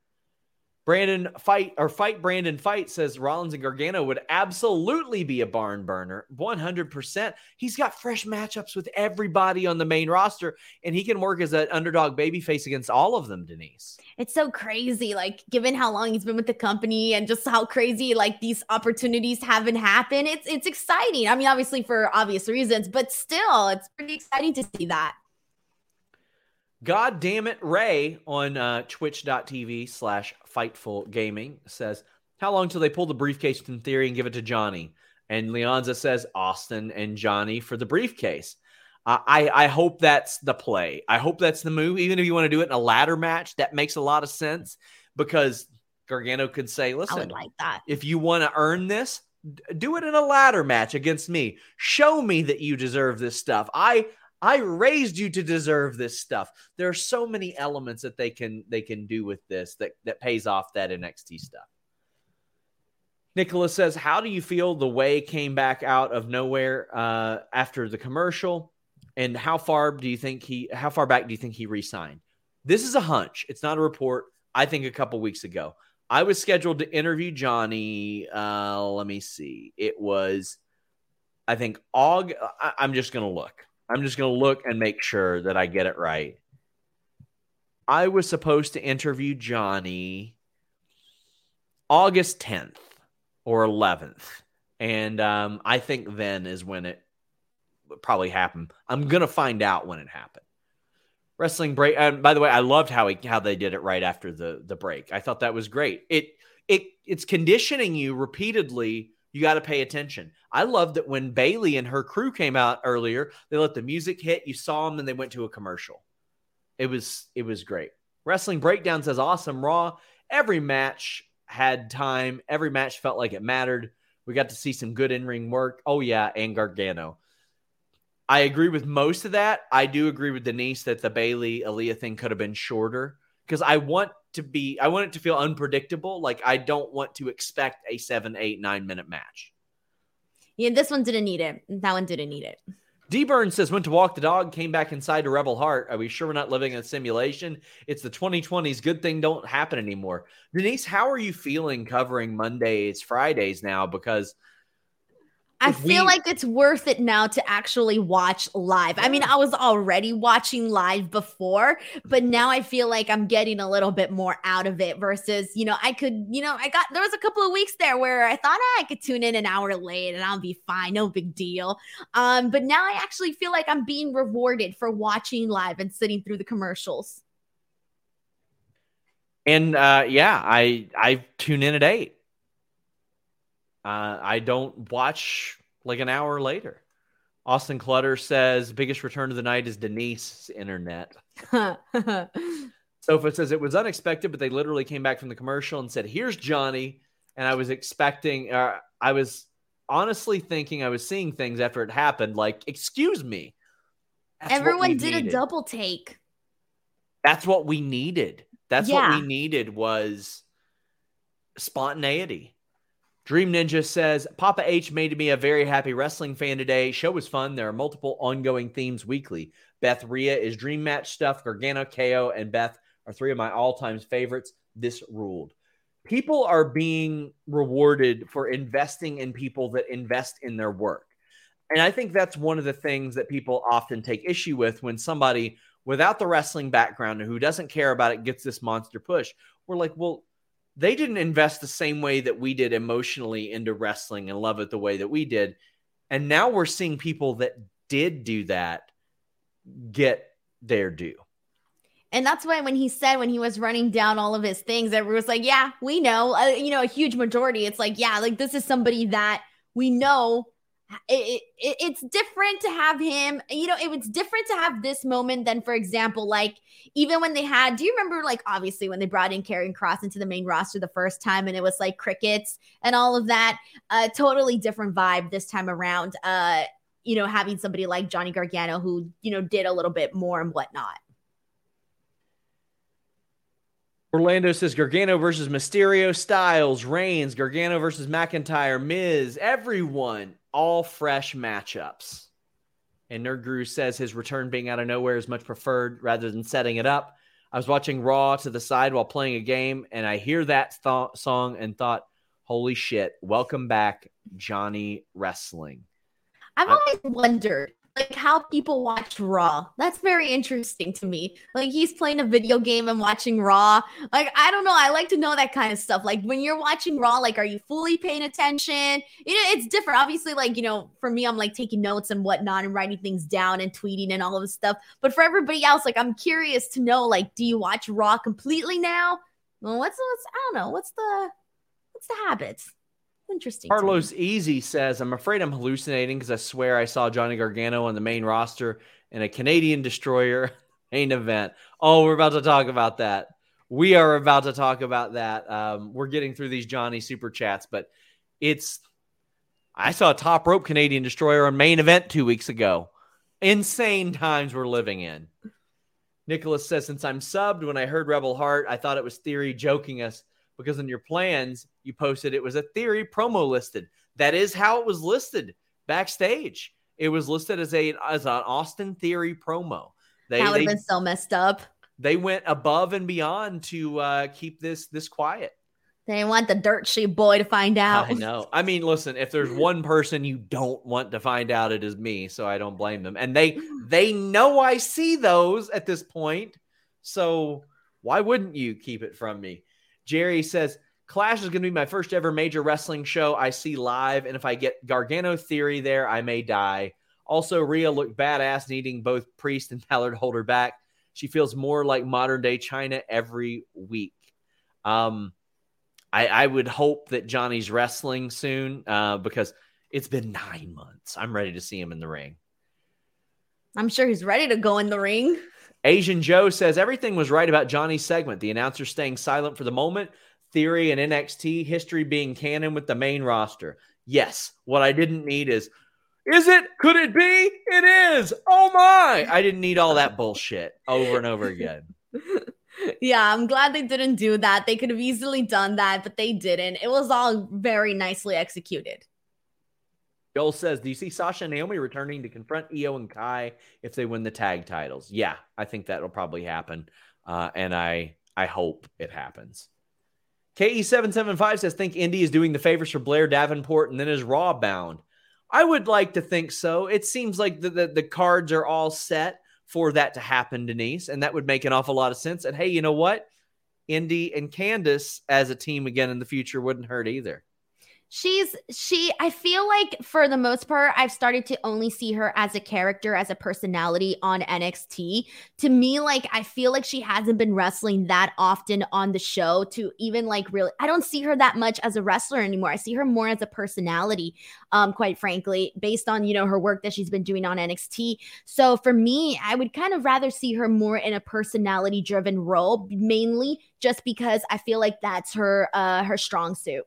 Speaker 1: Brandon fight or fight Brandon fight says Rollins and Gargano would absolutely be a barn burner, 100%. He's got fresh matchups with everybody on the main roster, and he can work as an underdog babyface against all of them, Denise.
Speaker 2: It's so crazy, like given how long he's been with the company and just how crazy like these opportunities haven't happened. It's it's exciting. I mean, obviously for obvious reasons, but still, it's pretty exciting to see that.
Speaker 1: God damn it, Ray on uh, twitch.tv slash fightful gaming says, How long till they pull the briefcase from theory and give it to Johnny? And Leonza says, Austin and Johnny for the briefcase. Uh, I, I hope that's the play. I hope that's the move. Even if you want to do it in a ladder match, that makes a lot of sense because Gargano could say, listen,
Speaker 2: like that.
Speaker 1: if you want to earn this, do it in a ladder match against me. Show me that you deserve this stuff. I I raised you to deserve this stuff. There are so many elements that they can they can do with this that that pays off that NXT stuff. Nicholas says, "How do you feel the way came back out of nowhere uh, after the commercial, and how far do you think he? How far back do you think he re-signed? This is a hunch. It's not a report. I think a couple weeks ago, I was scheduled to interview Johnny. Uh, let me see. It was, I think, Aug. I, I'm just gonna look. I'm just going to look and make sure that I get it right. I was supposed to interview Johnny August 10th or 11th. And um, I think then is when it probably happened. I'm going to find out when it happened. Wrestling break. And by the way, I loved how he, how they did it right after the the break. I thought that was great. It it it's conditioning you repeatedly you got to pay attention. I love that when Bayley and her crew came out earlier, they let the music hit. You saw them, and they went to a commercial. It was it was great. Wrestling breakdown says awesome Raw. Every match had time. Every match felt like it mattered. We got to see some good in ring work. Oh yeah, and Gargano. I agree with most of that. I do agree with Denise that the Bayley Aaliyah thing could have been shorter because I want to be I want it to feel unpredictable. Like I don't want to expect a seven, eight, nine minute match.
Speaker 2: Yeah, this one didn't need it. That one didn't need it.
Speaker 1: D Burn says went to walk the dog, came back inside to Rebel Heart. Are we sure we're not living in a simulation? It's the 2020s. Good thing don't happen anymore. Denise, how are you feeling covering Mondays, Fridays now? Because
Speaker 2: I feel we, like it's worth it now to actually watch live. I mean, I was already watching live before, but now I feel like I'm getting a little bit more out of it versus, you know, I could, you know, I got there was a couple of weeks there where I thought ah, I could tune in an hour late and I'll be fine, no big deal. Um, but now I actually feel like I'm being rewarded for watching live and sitting through the commercials.
Speaker 1: And uh yeah, I I tune in at 8. Uh, I don't watch like an hour later. Austin Clutter says biggest return of the night is Denise's internet. [LAUGHS] Sofa says it was unexpected, but they literally came back from the commercial and said, "Here's Johnny." And I was expecting, uh, I was honestly thinking I was seeing things after it happened. Like, excuse me.
Speaker 2: Everyone did needed. a double take.
Speaker 1: That's what we needed. That's yeah. what we needed was spontaneity. Dream Ninja says Papa H made me a very happy wrestling fan today. Show was fun. There are multiple ongoing themes weekly. Beth Rhea is dream match stuff. Gargano, KO, and Beth are three of my all time favorites. This ruled. People are being rewarded for investing in people that invest in their work. And I think that's one of the things that people often take issue with when somebody without the wrestling background and who doesn't care about it gets this monster push. We're like, well, they didn't invest the same way that we did emotionally into wrestling and love it the way that we did. And now we're seeing people that did do that get their due.
Speaker 2: And that's why when he said when he was running down all of his things, everyone was like, "Yeah, we know." Uh, you know, a huge majority. It's like, yeah, like this is somebody that we know it, it, it's different to have him you know it was different to have this moment than for example like even when they had do you remember like obviously when they brought in Karrion Kross into the main roster the first time and it was like crickets and all of that uh totally different vibe this time around uh you know having somebody like Johnny Gargano who you know did a little bit more and whatnot?
Speaker 1: Orlando says Gargano versus Mysterio, Styles, Reigns, Gargano versus McIntyre, Miz, everyone all fresh matchups. And Nerd Guru says his return being out of nowhere is much preferred rather than setting it up. I was watching Raw to the side while playing a game, and I hear that th- song and thought, holy shit, welcome back, Johnny Wrestling.
Speaker 2: I've uh, always wondered like how people watch Raw. That's very interesting to me. Like he's playing a video game and watching Raw. Like I don't know. I like to know that kind of stuff. Like when you're watching Raw, like are you fully paying attention? You know, it's different. Obviously, like you know, for me, I'm like taking notes and whatnot and writing things down and tweeting and all of this stuff. But for everybody else, like I'm curious to know, like, do you watch Raw completely now? Well, what's what's I don't know. What's the what's the habits? Interesting.
Speaker 1: Carlos Easy says, I'm afraid I'm hallucinating because I swear I saw Johnny Gargano on the main roster in a Canadian destroyer [LAUGHS] main event. Oh, we're about to talk about that. We are about to talk about that. Um, we're getting through these Johnny super chats, but it's I saw a top rope Canadian destroyer on main event two weeks ago. Insane times we're living in. Nicholas says, since I'm subbed, when I heard Rebel Heart, I thought it was Theory joking us because in your plans you posted it was a theory promo listed. That is how it was listed backstage. It was listed as a as an Austin Theory promo.
Speaker 2: They, that would have been so messed up.
Speaker 1: They went above and beyond to uh, keep this this quiet.
Speaker 2: They want the dirt sheet boy to find out.
Speaker 1: I know. [LAUGHS] I mean, listen, if there's one person you don't want to find out, it is me. So I don't blame them. And they they know I see those at this point. So why wouldn't you keep it from me? Jerry says, Clash is going to be my first ever major wrestling show I see live. And if I get Gargano Theory there, I may die. Also, Rhea looked badass, needing both Priest and [LAUGHS] Balor to hold her back. She feels more like modern day Chyna every week. Um, I, I would hope that Johnny's wrestling soon uh, because it's been nine months. I'm ready to see him in the ring.
Speaker 2: I'm sure he's ready to go in the ring.
Speaker 1: Asian Joe says everything was right about Johnny's segment. The announcer staying silent for the moment, theory and NXT, history being canon with the main roster. Yes, what I didn't need is, is it? Could it be? It is. Oh my. I didn't need all that bullshit over and over again. [LAUGHS]
Speaker 2: yeah, I'm glad they didn't do that. They could have easily done that, but they didn't. It was all very nicely executed.
Speaker 1: Joel says, Do you see Sasha and Naomi returning to confront Io and Kai if they win the tag titles? Yeah, I think that'll probably happen. Uh, and I I hope it happens. KE775 says, think Indi is doing the favors for Blair Davenport and then is Raw bound. I would like to think so. It seems like the, the, the cards are all set for that to happen, Denise, and that would make an awful lot of sense. And hey, you know what? Indi and Candice as a team again in the future wouldn't hurt either.
Speaker 2: She's she I feel like for the most part I've started to only see her as a character as a personality on NXT. To me like I feel like she hasn't been wrestling that often on the show to even like really I don't see her that much as a wrestler anymore. I see her more as a personality um quite frankly based on you know her work that she's been doing on NXT. So for me I would kind of rather see her more in a personality driven role mainly just because I feel like that's her uh her strong suit.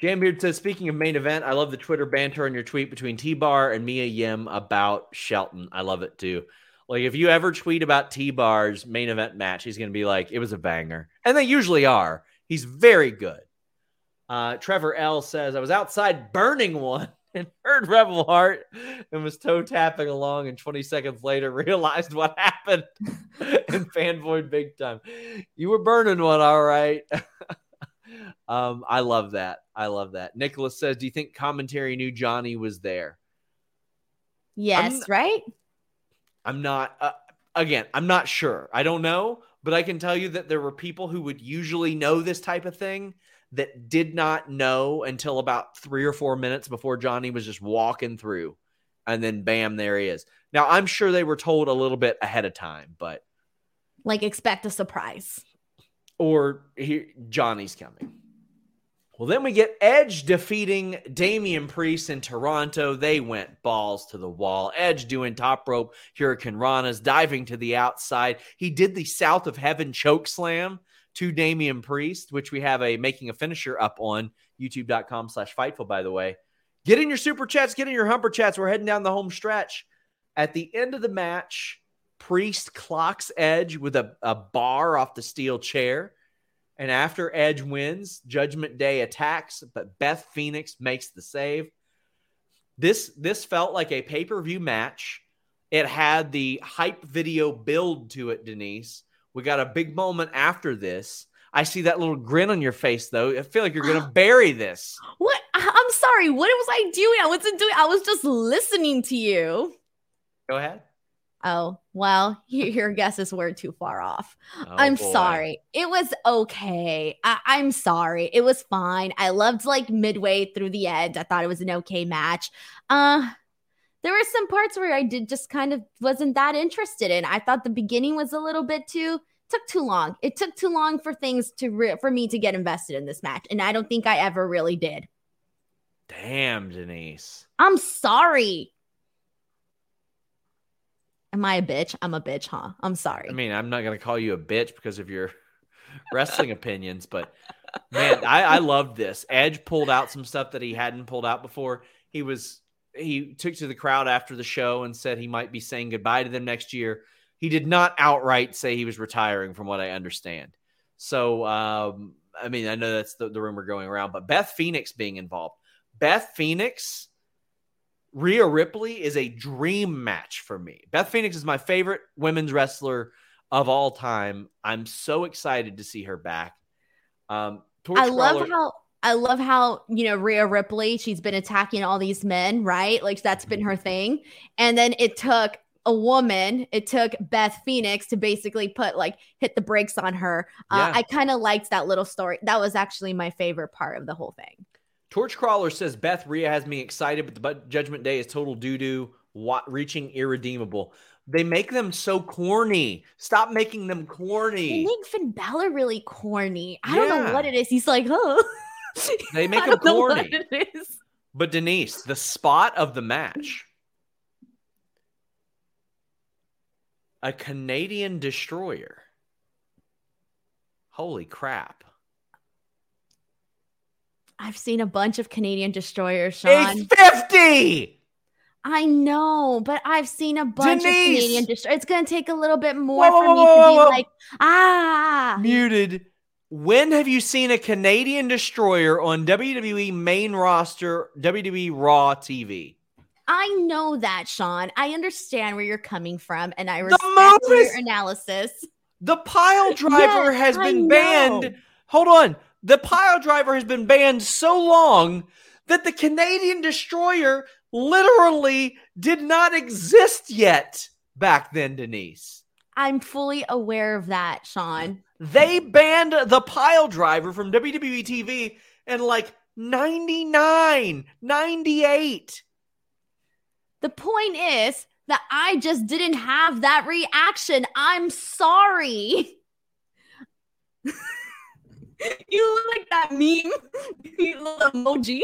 Speaker 1: Jambeard says, speaking of main event, I love the Twitter banter on your tweet between T Bar and Mia Yim about Shelton. I love it too. Like, if you ever tweet about T Bar's main event match, he's going to be like, it was a banger. And they usually are. He's very good. Uh, Trevor L says, I was outside burning one [LAUGHS] and heard Rebel Heart and was toe tapping along. And 20 seconds later, [LAUGHS] realized what happened [LAUGHS] and fanboyed big time. You were burning one, all right. Um, I love that. I love that. Nicholas says, "Do you think commentary knew Johnny was there?"
Speaker 2: Yes, I'm, right.
Speaker 1: I'm not. Uh, again, I'm not sure. I don't know, but I can tell you that there were people who would usually know this type of thing that did not know until about three or four minutes before Johnny was just walking through, and then bam, there he is. Now I'm sure they were told a little bit ahead of time, but
Speaker 2: like expect a surprise,
Speaker 1: or Johnny's coming. Well, then we get Edge defeating Damian Priest in Toronto. They went balls to the wall. Edge doing top rope Hurricanrana's, diving to the outside. He did the South of Heaven choke slam to Damian Priest, which we have a making a finisher up on youtube.com slash fightful, by the way. Get in your super chats, get in your humper chats. We're heading down the home stretch. At the end of the match, Priest clocks Edge with a, a bar off the steel chair. And after Edge wins, Judgment Day attacks, but Beth Phoenix makes the save. This this felt like a pay-per-view match. It had the hype video build to it, Denise. We got a big moment after this. I see that little grin on your face, though. I feel like you're going [GASPS] to bury this.
Speaker 2: What? I'm sorry. What was I doing? I wasn't doing. I was just listening to you.
Speaker 1: Go ahead.
Speaker 2: Oh, well, [LAUGHS] your guesses were too far off. Oh, I'm boy. sorry. It was okay. I- am sorry. It was fine. I loved like midway through the end. I thought it was an okay match. Uh there were some parts where I did just kind of wasn't that interested in. I thought the beginning was a little bit too took too long. It took too long for things to re- for me to get invested in this match, and I don't think I ever really did.
Speaker 1: Damn, Denise.
Speaker 2: I'm sorry. Am I a bitch? I'm a bitch, huh? I'm sorry.
Speaker 1: I mean, I'm not gonna call you a bitch because of your [LAUGHS] wrestling opinions, but man, I, I loved this. Edge pulled out some stuff that he hadn't pulled out before. He was he took to the crowd after the show and said he might be saying goodbye to them next year. He did not outright say he was retiring, from what I understand. So, um, I mean, I know that's the, the rumor going around, but Beth Phoenix being involved. Beth Phoenix Rhea Ripley is a dream match for me. Beth Phoenix is my favorite women's wrestler of all time. I'm so excited to see her back. Um,
Speaker 2: I love how I love how you know Rhea Ripley. She's been attacking all these men, right? Like that's been her thing. And then it took a woman. It took Beth Phoenix to basically put like hit the brakes on her. Uh, yeah. I kind of liked that little story. That was actually my favorite part of the whole thing.
Speaker 1: Torchcrawler says Beth Rhea has me excited, but the Judgment Day is total doo doo, reaching irredeemable. They make them so corny. Stop making them corny.
Speaker 2: They make Finn Balor really corny. I yeah. don't know what it is. He's like, oh. [LAUGHS]
Speaker 1: They make him corny. But Denise, the spot of the match. A Canadian destroyer. Holy crap.
Speaker 2: I've seen a bunch of Canadian destroyers, Sean.
Speaker 1: It's 50.
Speaker 2: I know, but I've seen a bunch Denise. of Canadian destroyers. It's going to take a little bit more whoa, for me whoa, to be like, ah.
Speaker 1: Muted. When have you seen a Canadian destroyer on WWE main roster, WWE Raw TV?
Speaker 2: I know that, Sean. I understand where you're coming from, and I respect your analysis.
Speaker 1: The pile driver yes, has been banned. Hold on. The pile driver has been banned so long that the Canadian destroyer literally did not exist yet back then, Denise.
Speaker 2: I'm fully aware of that, Sean.
Speaker 1: They banned the pile driver from WWE TV, and like 99, 98.
Speaker 2: The point is that I just didn't have that reaction. I'm sorry. [LAUGHS] [LAUGHS] you look like that meme, [LAUGHS] you little emoji.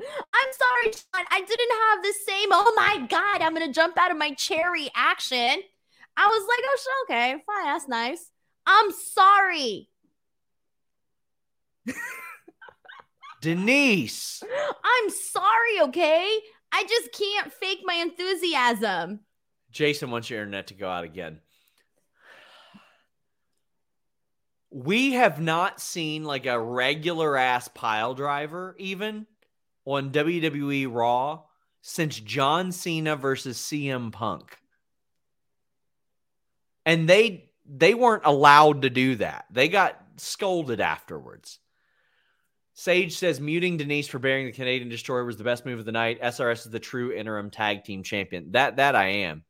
Speaker 2: I'm sorry, Sean. I didn't have the same, oh my God, I'm going to jump out of my chair reaction. I was like, oh, okay, fine, that's nice. I'm sorry. [LAUGHS]
Speaker 1: Denise.
Speaker 2: I'm sorry, okay? I just can't fake my enthusiasm.
Speaker 1: Jason wants your internet to go out again. We have not seen like a regular ass pile driver even on WWE Raw since John Cena versus CM Punk. And they they weren't allowed to do that. They got scolded afterwards. Sage says muting Denise for bearing the Canadian Destroyer was the best move of the night. SRS is the true interim tag team champion. That that I am.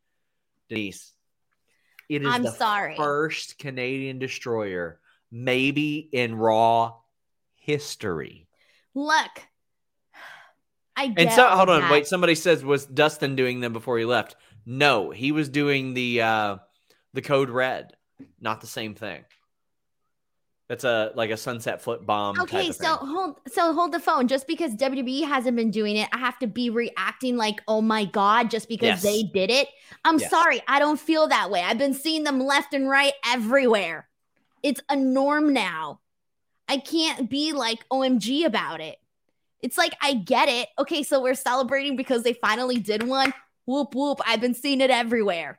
Speaker 1: Denise. It is
Speaker 2: I'm
Speaker 1: the
Speaker 2: sorry.
Speaker 1: first Canadian Destroyer maybe in Raw history.
Speaker 2: Look, I
Speaker 1: And so hold on,
Speaker 2: that.
Speaker 1: wait. Somebody says was Dustin doing them before he left? No, he was doing the uh the code red, not the same thing. That's a like a sunset flip bomb.
Speaker 2: Okay, so
Speaker 1: thing.
Speaker 2: hold so hold the phone. Just because WWE hasn't been doing it, I have to be reacting like, oh my god, just because
Speaker 1: Yes.
Speaker 2: they did it. I'm
Speaker 1: Yes.
Speaker 2: sorry, I don't feel that way. I've been seeing them left and right everywhere. It's a norm now. I can't be like OMG about it. It's like I get it. Okay, so we're celebrating because they finally did one. Whoop whoop. I've been seeing it everywhere.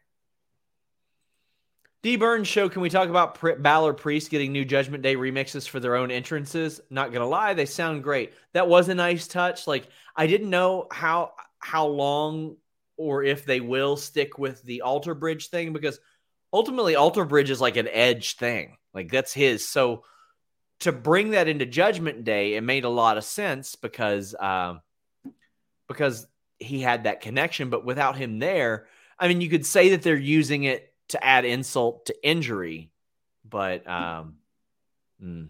Speaker 1: D Burns show. Can we talk about Pri- Balor Priest getting new Judgment Day remixes for their own entrances? Not gonna lie, they sound great. That was a nice touch. Like I didn't know how how long or if they will stick with the Alter Bridge thing because ultimately Alter Bridge is like an Edge thing. Like that's his. So to bring that into Judgment Day, it made a lot of sense because um, because he had that connection. But without him there, I mean, you could say that they're using it to add insult to injury, but um, mm,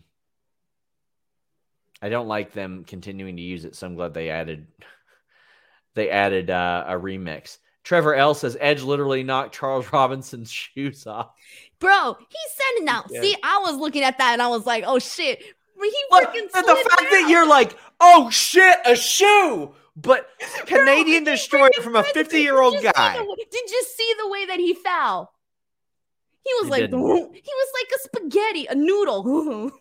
Speaker 1: I don't like them continuing to use it. So I'm glad they added [LAUGHS] they added uh, a remix. Trevor L says Edge literally knocked Charles [LAUGHS] Robinson's shoes off.
Speaker 2: Bro, he's sending out.
Speaker 1: Yeah.
Speaker 2: See, I was looking at that and I was like, oh shit. He
Speaker 1: But the fact that you're like, oh shit, a shoe, but Canadian
Speaker 2: Bro,
Speaker 1: Destroyer from a 50 year old
Speaker 2: did you see
Speaker 1: guy.
Speaker 2: the Did you see the way that he fell? He was like,
Speaker 1: didn't.
Speaker 2: he was like a spaghetti, a noodle.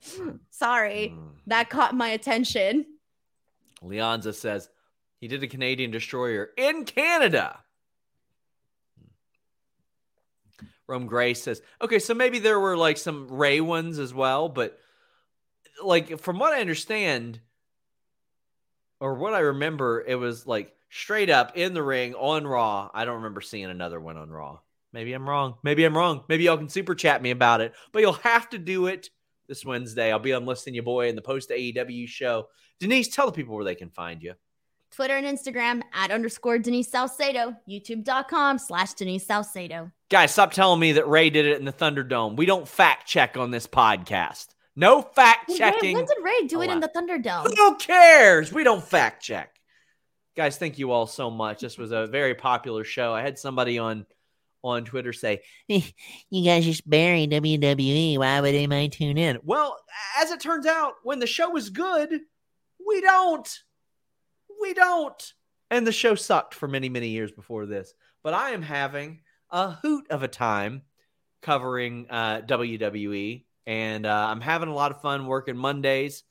Speaker 2: [LAUGHS] Sorry,
Speaker 1: Mm.
Speaker 2: that caught my attention.
Speaker 1: Leonza says he did a Canadian destroyer in Canada. Rome Gray says, okay, so maybe there were like some Rey ones as well, but like from what I understand, or what I remember, it was like straight up in the ring on Raw. I don't remember seeing another one on Raw. Maybe I'm wrong. Maybe I'm wrong. Maybe y'all can super chat me about it, but you'll have to do it this Wednesday. I'll be on Listing You Boy in the post AEW show. Denise, tell the people where they can find you.
Speaker 2: Twitter and Instagram at underscore Denise Salcedo, youtube.com slash Denise Salcedo.
Speaker 1: Guys, stop telling me that Rey did it in the Thunderdome. We don't fact check on this podcast. No fact checking.
Speaker 2: when did Rey do it in the Thunderdome?
Speaker 1: Who cares? We don't fact check. Guys, thank you all so much. This was a very popular show. I had somebody on on Twitter say, "Eh, "You guys just bury WWE. Why would anybody tune in?" Well, as it turns out, when the show is good, we don't. We don't. And the show sucked for many, many years before this. But I am having a hoot of a time covering uh, WWE, and uh, I'm having a lot of fun working Mondays.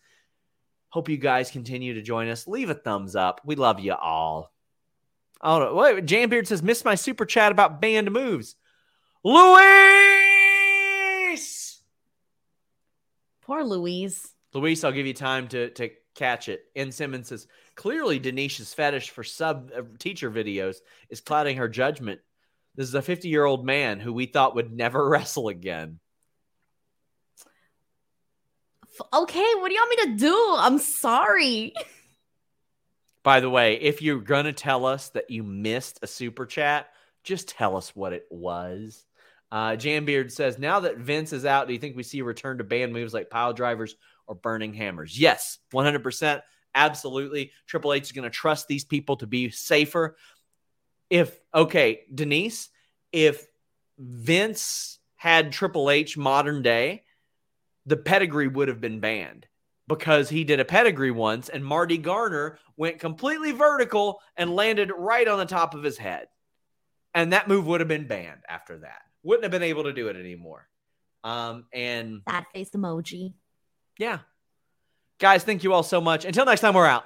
Speaker 1: Hope you guys continue to join us. Leave a thumbs up. We love you all. Oh, wait. Jambeard says, "Missed my super chat about banned moves." Luis,
Speaker 2: Poor Louise.
Speaker 1: Luis, I'll give you time to to catch it. N. Simmons says, "Clearly, Denisha's fetish for sub uh, teacher videos is clouding her judgment. This is a 50 year old man who we thought would never [LAUGHS] wrestle again."
Speaker 2: Okay, what do you want me to do? I'm sorry.
Speaker 1: By the way, if you're gonna tell us that you missed a super chat, just tell us what it was. Uh, Jambeard says, now that Vince is out, do you think we see a return to banned moves like pile drivers or burning hammers. Yes, 100%. Absolutely. Triple H is going to trust these people to be safer. If, okay, Denise, if Vince had Triple H modern day, the pedigree would have been banned because he did a pedigree once and Marty Garner went completely vertical and landed right on the top of his head. And that move would have been banned after that. Wouldn't have been able to do it anymore. Um, and
Speaker 2: that face emoji.
Speaker 1: Yeah. Guys, thank you all so much. Until next time, we're out.